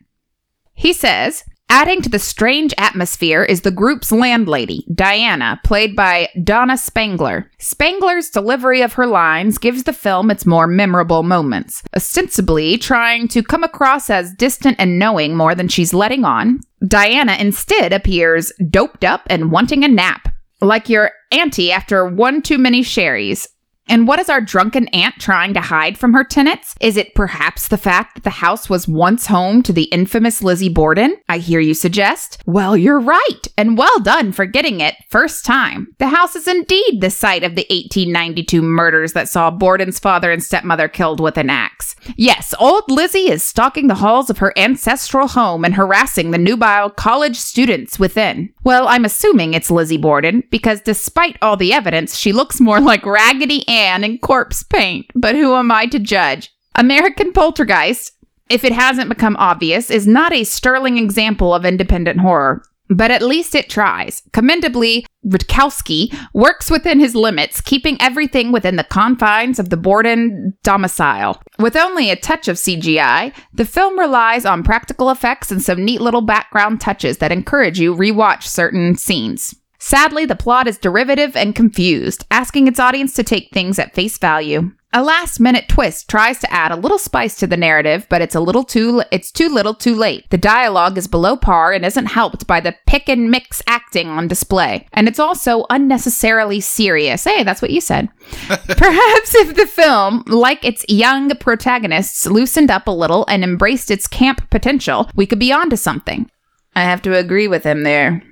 He says, adding to the strange atmosphere is the group's landlady, Diana, played by Donna Spangler. Spangler's delivery of her lines gives the film its more memorable moments, ostensibly trying to come across as distant and knowing more than she's letting on. Diana instead appears doped up and wanting a nap, like your auntie after one too many sherries. And what is our drunken aunt trying to hide from her tenants? Is it perhaps the fact that the house was once home to the infamous Lizzie Borden? I hear you suggest. Well, you're right, and well done for getting it first time. The house is indeed the site of the 1892 murders that saw Borden's father and stepmother killed with an axe. Yes, old Lizzie is stalking the halls of her ancestral home and harassing the nubile college students within. Well, I'm assuming it's Lizzie Borden because despite all the evidence, she looks more like Raggedy Ann in corpse paint. But who am I to judge? American Poltergeist, if it hasn't become obvious, is not a sterling example of independent horror. But at least it tries. Commendably, Rutkowski works within his limits, keeping everything within the confines of the Borden domicile. With only a touch of CGI, the film relies on practical effects and some neat little background touches that encourage you rewatch certain scenes. Sadly, the plot is derivative and confused, asking its audience to take things at face value. A last-minute twist tries to add a little spice to the narrative, but it's a little too it's too little too late. The dialogue is below par and isn't helped by the pick and mix acting on display. And it's also unnecessarily serious. Hey, that's what you said. Perhaps if the film, like its young protagonists, loosened up a little and embraced its camp potential, we could be onto something. I have to agree with him there.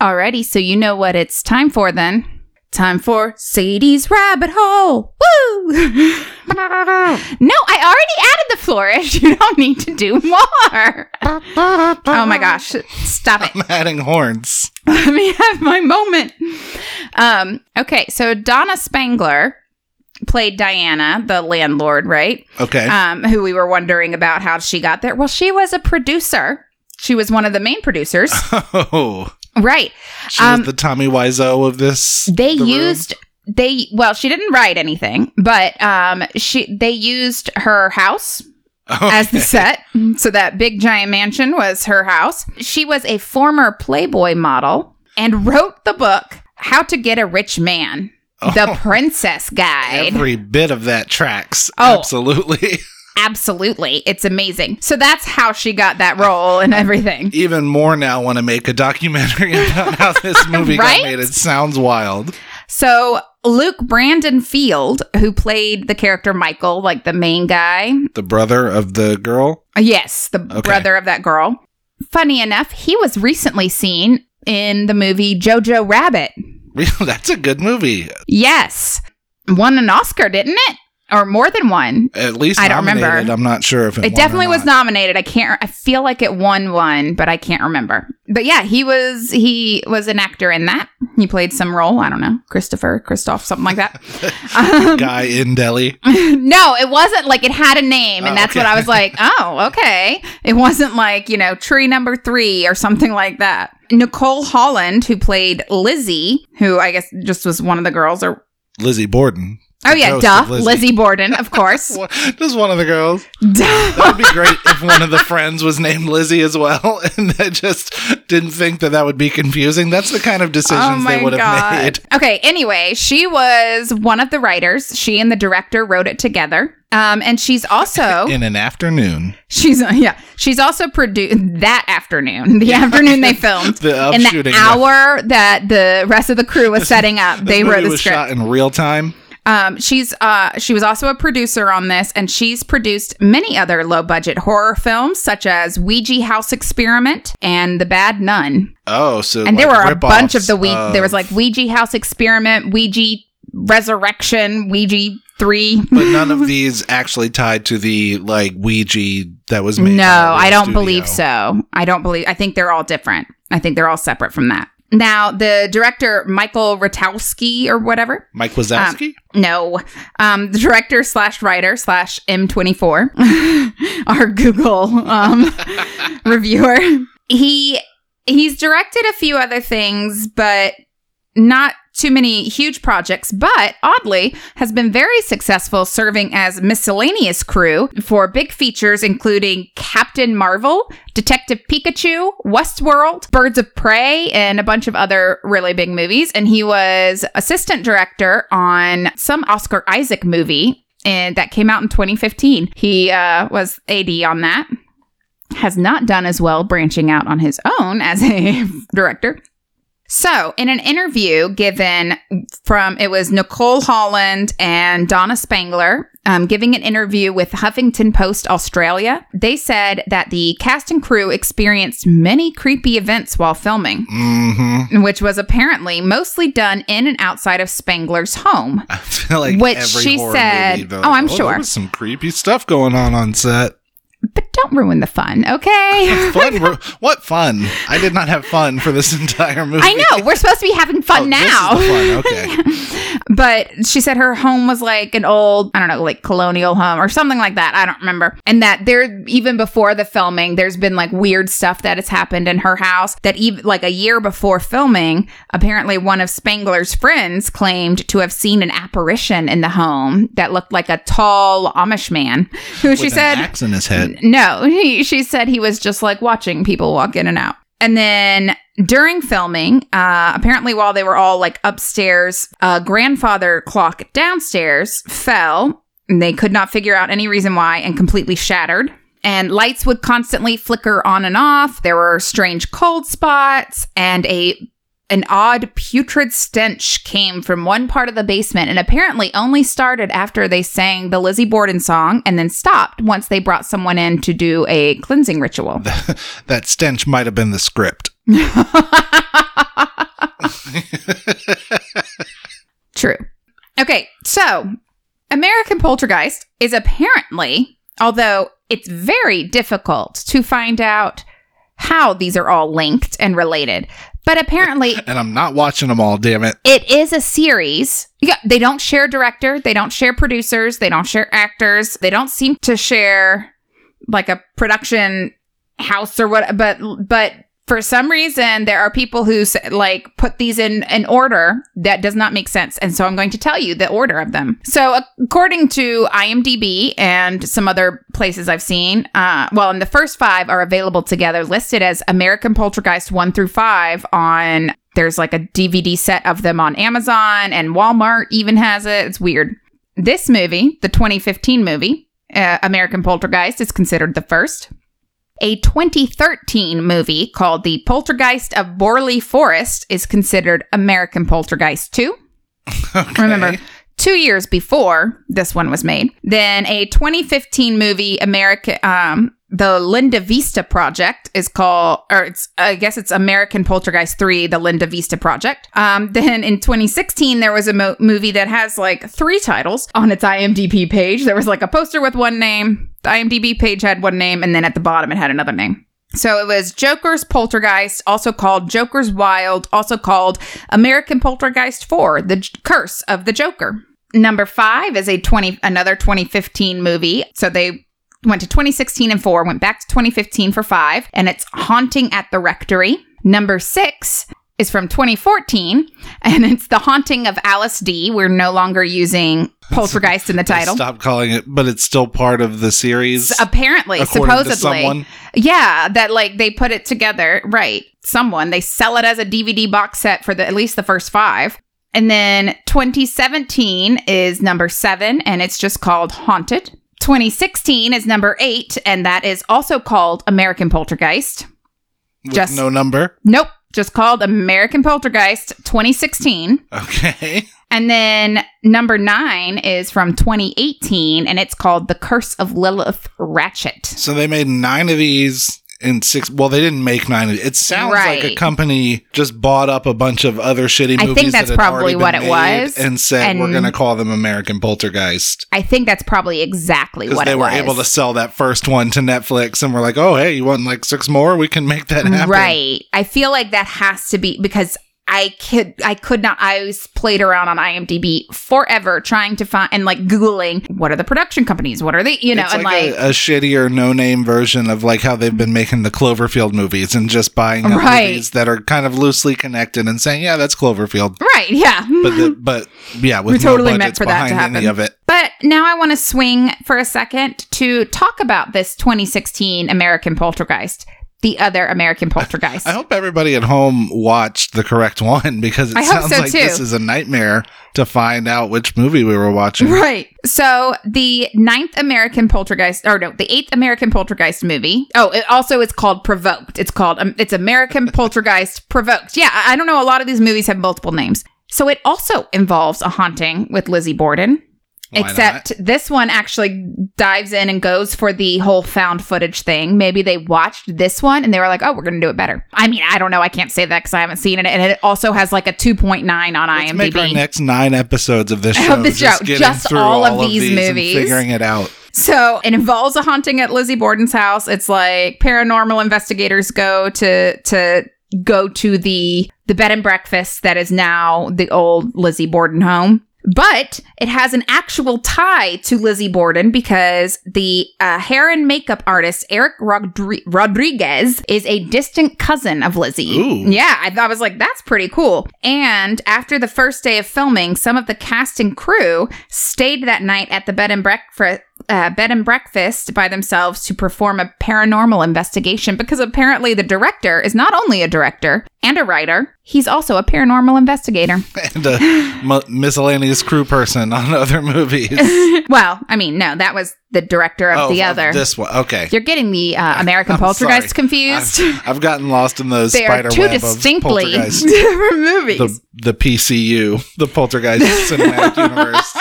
Alrighty, so you know what it's time for then. Time for Sadie's rabbit hole. Woo! no, I already added the flourish. You don't need to do more. oh my gosh, stop it. I'm adding horns. Let me have my moment. Um, okay, so Donna Spangler played Diana, the landlord, right? Okay. Um, who we were wondering about how she got there. Well, she was a producer. She was one of the main producers. oh, right. she Um, was the Tommy Wiseau of this. They the room? used they well, she didn't write anything, but um she they used her house as the set. So that big giant mansion was her house. She was a former Playboy model and wrote the book How to Get a Rich Man. The Oh. Princess Guide. Every bit of that tracks. Oh. Absolutely. Absolutely. It's amazing. So that's how she got that role and everything. Even more now want to make a documentary about how this movie Right? got made. It sounds wild. So Luke Brandon Field, who played the character Michael, like the main guy, The brother of the girl. Yes, the Okay. brother of that girl. Funny enough, he was recently seen in the movie Jojo Rabbit. That's a good movie. Yes. Won an Oscar, didn't it? Or more than one. At least I don't nominated. remember. I'm not sure if it, It definitely was nominated. I can't. I feel like it won one, but I can't remember. But yeah, he was he was an actor in that. He played some role. I don't know, Christopher, Christoph, something like that. Um, guy in Delhi. no, it wasn't like it had a name, and Oh, that's okay. what I was like. Oh, okay. It wasn't like you know tree number three or something like that. Nicole Holland, who played Lizzie, who I guess just was one of the girls, or Lizzie Borden. Oh yeah, duh, Lizzie. Lizzie Borden, of course. Just one of the girls. That would be great if one of the friends was named Lizzie as well, and they just didn't think that that would be confusing. That's the kind of decisions they would have made. Okay, anyway, she was one of the writers. She and the director wrote it together. Um, and she's also In an afternoon, she's yeah she's also produced that afternoon, the afternoon they filmed, the in the hour that the rest of the crew was setting up. This They wrote the was script. shot in real time. Um, she's uh, she was also a producer on this, and she's produced many other low budget horror films, such as Ouija House Experiment and The Bad Nun. Oh, so and there were a bunch of the Ouija. there was like Ouija House Experiment, Ouija Resurrection, Ouija Three. but none of these actually tied to the like Ouija that was made. No, I don't studio. believe so. I don't believe. I think they're all different. I think they're all separate from that. Now, the director Michael Ratowski or whatever. Mike Wazowski. No, um, the director slash writer slash M24, our Google um, reviewer. He he's directed a few other things, but not too many huge projects. But oddly, has been very successful serving as miscellaneous crew for big features, including Captain Marvel, Detective Pikachu, Westworld, Birds of Prey, and a bunch of other really big movies. And he was assistant director on some Oscar Isaac movie. And that came out in 2015. He uh, was AD on that has not done as well branching out on his own as a director. So, in an interview given from, it was Nicole Holland and Donna Spangler um, giving an interview with Huffington Post Australia, they said that the cast and crew experienced many creepy events while filming, Mm-hmm. which was apparently mostly done in and outside of Spangler's home. I feel like Which she said- oh, I'm there sure. was some creepy stuff going on on set. But don't ruin the fun, okay? Fun? ro- what fun? I did not have fun for this entire movie. I know, we're supposed to be having fun Oh, now. This is the fun. Okay. but she said her home was like an old, I don't know, like colonial home or something like that. I don't remember. And that there, even before the filming, there's been like weird stuff that has happened in her house. That even like a year before filming, apparently one of Spangler's friends claimed to have seen an apparition in the home that looked like a tall Amish man who she With said axe in his head. No, he, she said he was just like watching people walk in and out. And then during filming, uh, apparently while they were all like upstairs, a grandfather clock downstairs fell. And they could not figure out any reason why and completely shattered. And lights would constantly flicker on and off. There were strange cold spots and a an odd putrid stench came from one part of the basement and apparently only started after they sang the Lizzie Borden song and then stopped once they brought someone in to do a cleansing ritual. that stench might have been the script. True. Okay, so American Poltergeist is apparently, although it's very difficult to find out how these are all linked and related, but apparently And I'm not watching them all, damn it. it is a series. Yeah, they don't share director, they don't share producers, they don't share actors, they don't seem to share like a production house or what but but for some reason there are people who like put these in an order that does not make sense and so i'm going to tell you the order of them. So according to imdb and some other places i've seen uh, well and the first five are available together listed as american poltergeist 1 through 5 on there's like a dvd set of them on amazon and walmart even has it. It's weird. This movie the 2015 movie uh, american poltergeist is considered the first a 2013 movie called The Poltergeist of Borley Forest is considered American Poltergeist 2. Okay. Remember, two years before this one was made. Then a 2015 movie, American, um, the Linda Vista Project is called, or it's, I guess it's American Poltergeist 3, the Linda Vista Project. Um, then in 2016, there was a mo- movie that has like three titles on its IMDb page. There was like a poster with one name, the IMDb page had one name, and then at the bottom it had another name. So it was Joker's Poltergeist, also called Joker's Wild, also called American Poltergeist 4, The J- Curse of the Joker. Number 5 is a 20 another 2015 movie. So they went to 2016 and 4, went back to 2015 for 5, and it's Haunting at the Rectory. Number 6 is from 2014, and it's The Haunting of Alice D. We're no longer using Poltergeist in the title. Stop calling it, but it's still part of the series. Apparently, according to supposedly. Yeah, that like they put it together, right? Someone they sell it as a DVD box set for the at least the first five. And then 2017 is number 7 and it's just called Haunted. 2016 is number 8 and that is also called American Poltergeist. with just- no number. Nope, just called American Poltergeist 2016. Okay. And then number 9 is from 2018 and it's called The Curse of Lilith Ratchet. So they made nine of these in six. Well, they didn't make nine. It sounds like a company just bought up a bunch of other shitty movies. I think that's that probably what it was, And said, we're going to call them American Poltergeist. I think that's probably exactly what it was they were was. able to sell that first one to Netflix and we're like, oh, hey, you want like six more? We can make that happen. Right. I feel like that has to be because I could I could not I was played around on IMDb forever trying to find and like googling what are the production companies? What are they you know it's and like, like, a, a shittier no name version of like how they've been making the Cloverfield movies and just buying up Right. movies that are kind of loosely connected and saying, yeah, that's Cloverfield. Right, yeah. But the, but yeah, with We no totally meant for that to happen. of it. But now I want to swing for a second to talk about this 2016 American Poltergeist, the other American Poltergeist. I hope everybody at home watched the correct one because it I sounds so, like too. this is a nightmare to find out which movie we were watching. Right. So the ninth American Poltergeist, or no, the eighth American Poltergeist movie. Oh, it also is called Provoked. It's called um, it's American Poltergeist Provoked. Yeah, I I don't know. A lot of these movies have multiple names. So it also involves a haunting with Lizzie Borden. Why not? Except this one actually dives in and goes for the whole found footage thing. Maybe they watched this one and they were like, "Oh, we're going to do it better." I mean, I don't know. I can't say that because I haven't seen it, and it also has like a two point nine on Let's make our IMDb. next nine episodes of this show. Of this just show, just through all of these and movies. figuring it out. So it involves a haunting at Lizzie Borden's house. It's like paranormal investigators go to to go to the the bed and breakfast that is now the old Lizzie Borden home. But it has an actual tie to Lizzie Borden because the uh, hair and makeup artist Eric Rodri- Rodriguez is a distant cousin of Lizzie. Ooh. Yeah, I thought I was like, that's pretty cool. And after the first day of filming, some of the cast and crew stayed that night at the bed and breakfast. Uh, bed and breakfast by themselves to perform a paranormal investigation because apparently the director is not only a director and a writer, he's also a paranormal investigator. And a miscellaneous crew person on other movies. well, I mean, no, that was the director of oh, the of other. This one. Okay. You're getting the uh, American I'm Poltergeist sorry. confused. I've, I've gotten lost in those they are two of distinctly different movies. The, the PCU, the Poltergeist Cinematic Universe.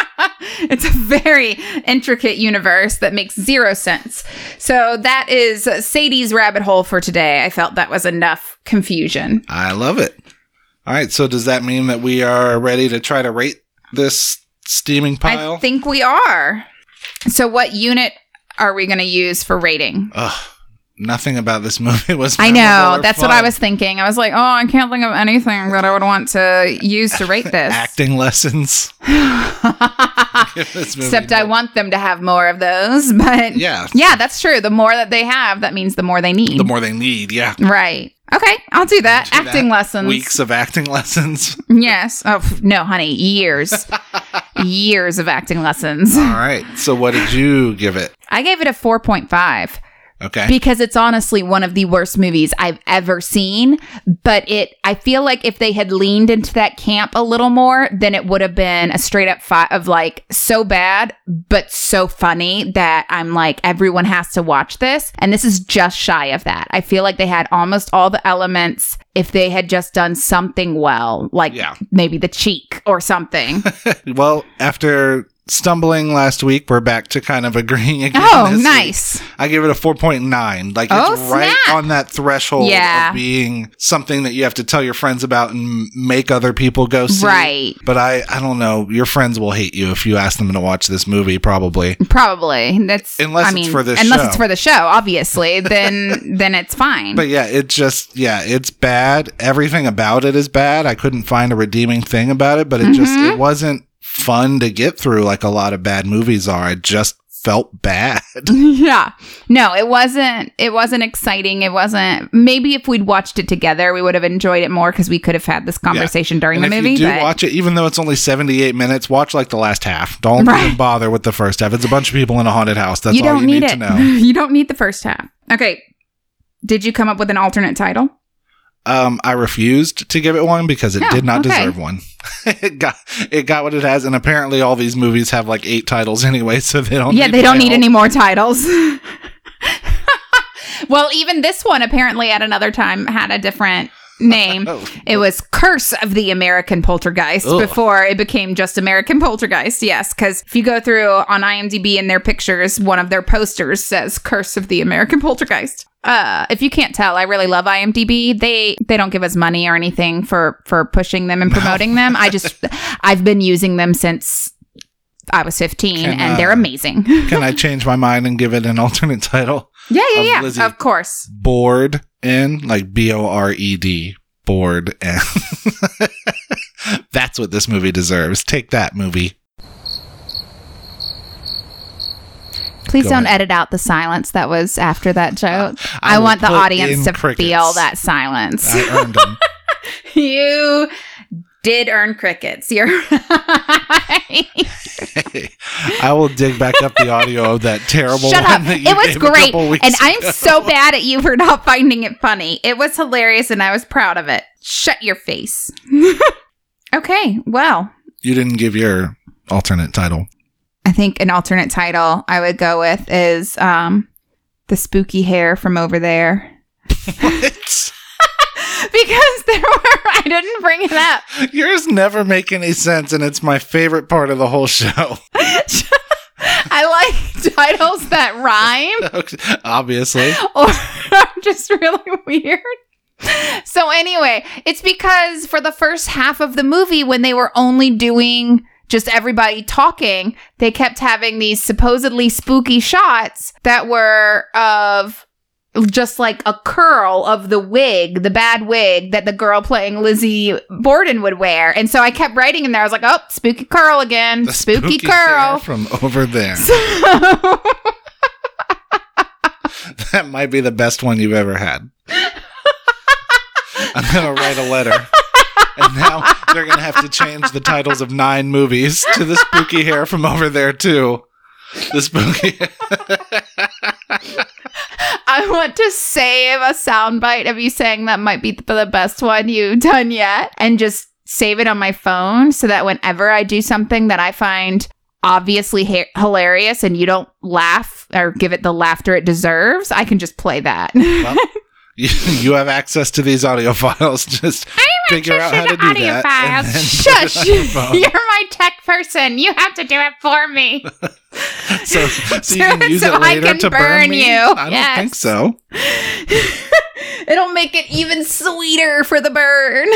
it's a very intricate universe that makes zero sense. So that is Sadie's rabbit hole for today. I felt that was enough confusion. I love it. All right, so does that mean that we are ready to try to rate this steaming pile? I think we are. So what unit are we going to use for rating? Ugh, nothing about this movie was. I know. That's what I was thinking. I was like, oh, I can't think of anything that I would want to use to rate this. Acting lessons. This movie Except I want them to have more of those. But Yeah, yeah, that's true. The more that they have, that means the more they need. the more they need. Yeah, right. Okay, I'll do that. Do acting that. lessons. weeks of acting lessons. Yes. Oh no, honey. Years. years of acting lessons. All right, so what did you give it? I gave it a 4.5 Okay, because it's honestly one of the worst movies I've ever seen. But it, I feel like if they had leaned into that camp a little more, then it would have been a straight up fight of like so bad, but so funny that I'm like, everyone has to watch this. And this is just shy of that. I feel like they had almost all the elements if they had just done something well, like Yeah. maybe the cheek or something. well, after stumbling last week, we're back to kind of agreeing again. oh, this week. nice. I give it a 4.9. Like Oh, it's right snap. on that threshold Yeah. of being something that you have to tell your friends about and make other people go see. Right. But I I don't know, your friends will hate you if you ask them to watch this movie probably. Probably. That's Unless I it's mean, for this unless show. it's for the show, obviously, then then it's fine. But yeah, it just yeah, it's bad. Everything about it is bad. I couldn't find a redeeming thing about it, but it just Mhm. it wasn't fun to get through like a lot of bad movies are. It just felt bad. yeah. No, it wasn't it wasn't exciting. It wasn't maybe if we'd watched it together, we would have enjoyed it more because we could have had this conversation during and the if movie. you do but watch it, even though it's only 78 minutes, watch like the last half. Don't Right. even bother with the first half. It's a bunch of people in a haunted house. That's you all you need, need, to know. you don't need the first half. Okay. Did you come up with an alternate title? Um, I refused to give it one because it Oh, did not okay. deserve one. it got it got what it has, and apparently all these movies have like eight titles anyway, so they don't. yeah, need they don't need any more titles. well, even this one apparently at another time had a different name. Oh. It was Curse of the American Poltergeist Ugh. before it became just American Poltergeist. Yes, because if you go through on IMDb in their pictures, one of their posters says Curse of the American Poltergeist. Uh, if you can't tell, I really love IMDb. They they don't give us money or anything for for pushing them and promoting them. I just I've been using them since I was 15 Can, and they're uh, amazing. Can I change my mind and give it an alternate title? yeah, yeah, of yeah. Lizzie. Of course. Bored in like B O R E D. Bored and that's what this movie deserves. Take that movie. Please Go don't ahead. edit out the silence that was after that joke. I I, want the audience to crickets. feel that silence. I earned them. you did earn crickets. You're right. I will dig back up the audio of that terrible Shut one up. It was great. And I'm so bad at you for not finding it funny. It was hilarious and I was proud of it. Shut your face. okay, well, You didn't give your alternate title. I think an alternate title I would go with is um The Spooky Hair from Over There. What? Because there were I didn't bring it up. Yours never make any sense, and it's my favorite part of the whole show. I like titles that rhyme Obviously. or are just really weird. So, anyway, it's because for the first half of the movie, when they were only doing just everybody talking, they kept having these supposedly spooky shots that were of just like a curl of the wig, the bad wig that the girl playing Lizzie Borden would wear. And so I kept writing in there. I was like, oh, spooky curl again. The spooky, hair curl. from over there. So- That might be the best one you've ever had. I'm gonna write a letter. And now they're gonna have to change the titles of nine movies to the spooky hair from over there too. The spooky I want to save a soundbite of you saying that might be the best one you've done yet and just save it on my phone so that whenever I do something that I find obviously ha- hilarious and you don't laugh or give it the laughter it deserves, I can just play that. well, you, you have access to these audio files. Just figure out how to do that. and then put it Shush! on your phone. You're my tech person. You have to do it for me. so, so you can use So it I later can to burn, burn me. you. I don't Yes. think so. It'll make it even sweeter for the burn.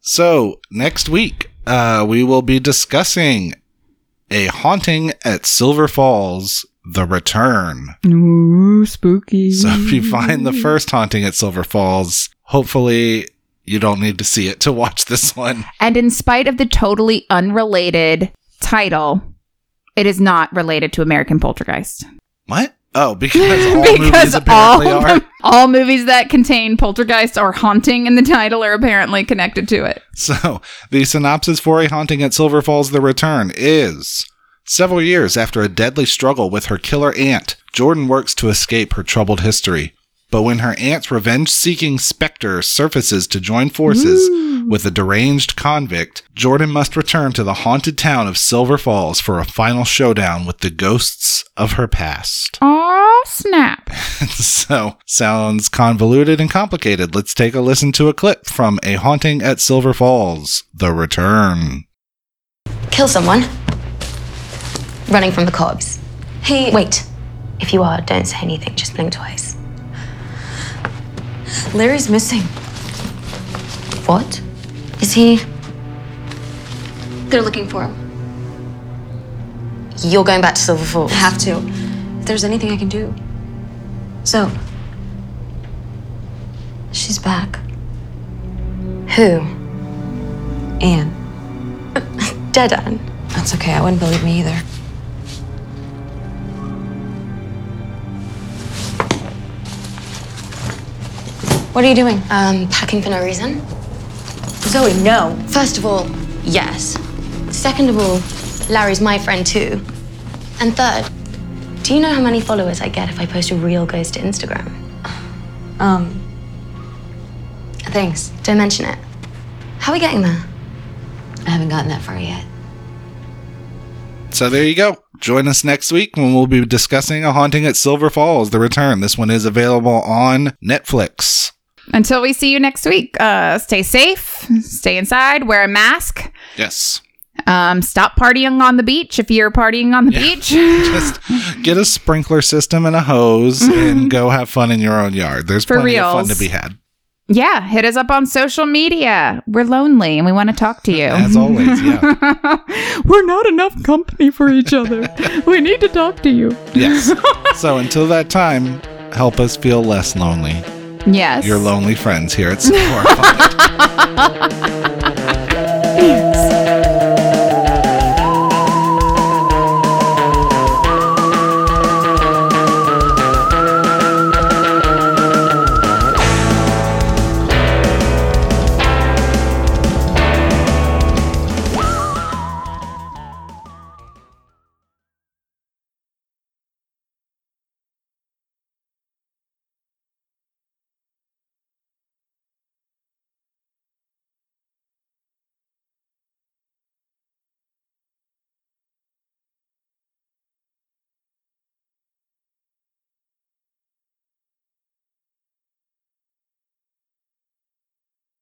So next week, uh, we will be discussing a haunting at Silver Falls: The Return. Ooh, spooky. So if you find the first haunting at Silver Falls, hopefully you don't need to see it to watch this one. And in spite of the totally unrelated title, it is not related to American Poltergeist. What? Oh, because all movies because all, apparently are. all movies that contain poltergeist or haunting in the title are apparently connected to it. So, the synopsis for A Haunting at Silver Falls The Return is Several years after a deadly struggle with her killer aunt, Jordan works to escape her troubled history. But when her aunt's revenge seeking specter surfaces to join forces with a deranged convict, Jordan must return to the haunted town of Silver Falls for a final showdown with the ghosts of her past. Oh, snap. so, sounds convoluted and complicated. Let's take a listen to a clip from A Haunting at Silver Falls The Return. Kill someone. Running from the cops. Hey, Wait. If you are, don't say anything. Just blink twice. Larry's missing. What? Is he. They're looking for him. You're going back to Silver Falls? I have to. If there's anything I can do. So, she's back. Who? Anne. Dead Anne. That's okay. I wouldn't believe me either. What are you doing? Um, packing for no reason? Zoe, no. First of all, yes. Second of all, Larry's my friend too. And third, do you know how many followers I get if I post a real ghost to Instagram? Um. Thanks. Don't mention it. How are we getting there? I haven't gotten that far yet. So there you go. Join us next week when we'll be discussing A Haunting at Silver Falls, The Return. This one is available on Netflix. Until we see you next week, uh, stay safe, stay inside, wear a mask, Yes. um, stop partying on the beach if you're partying on the beach. Just get a sprinkler system and a hose and go have fun in your own yard. There's For plenty of fun to be had. yeah, hit us up on social media. We're lonely and we want to talk to you. As always, yeah. We're not enough company for each other. we need to talk to you. Yes. So until that time, help us feel less lonely. Yes. Your lonely friends here at Falls.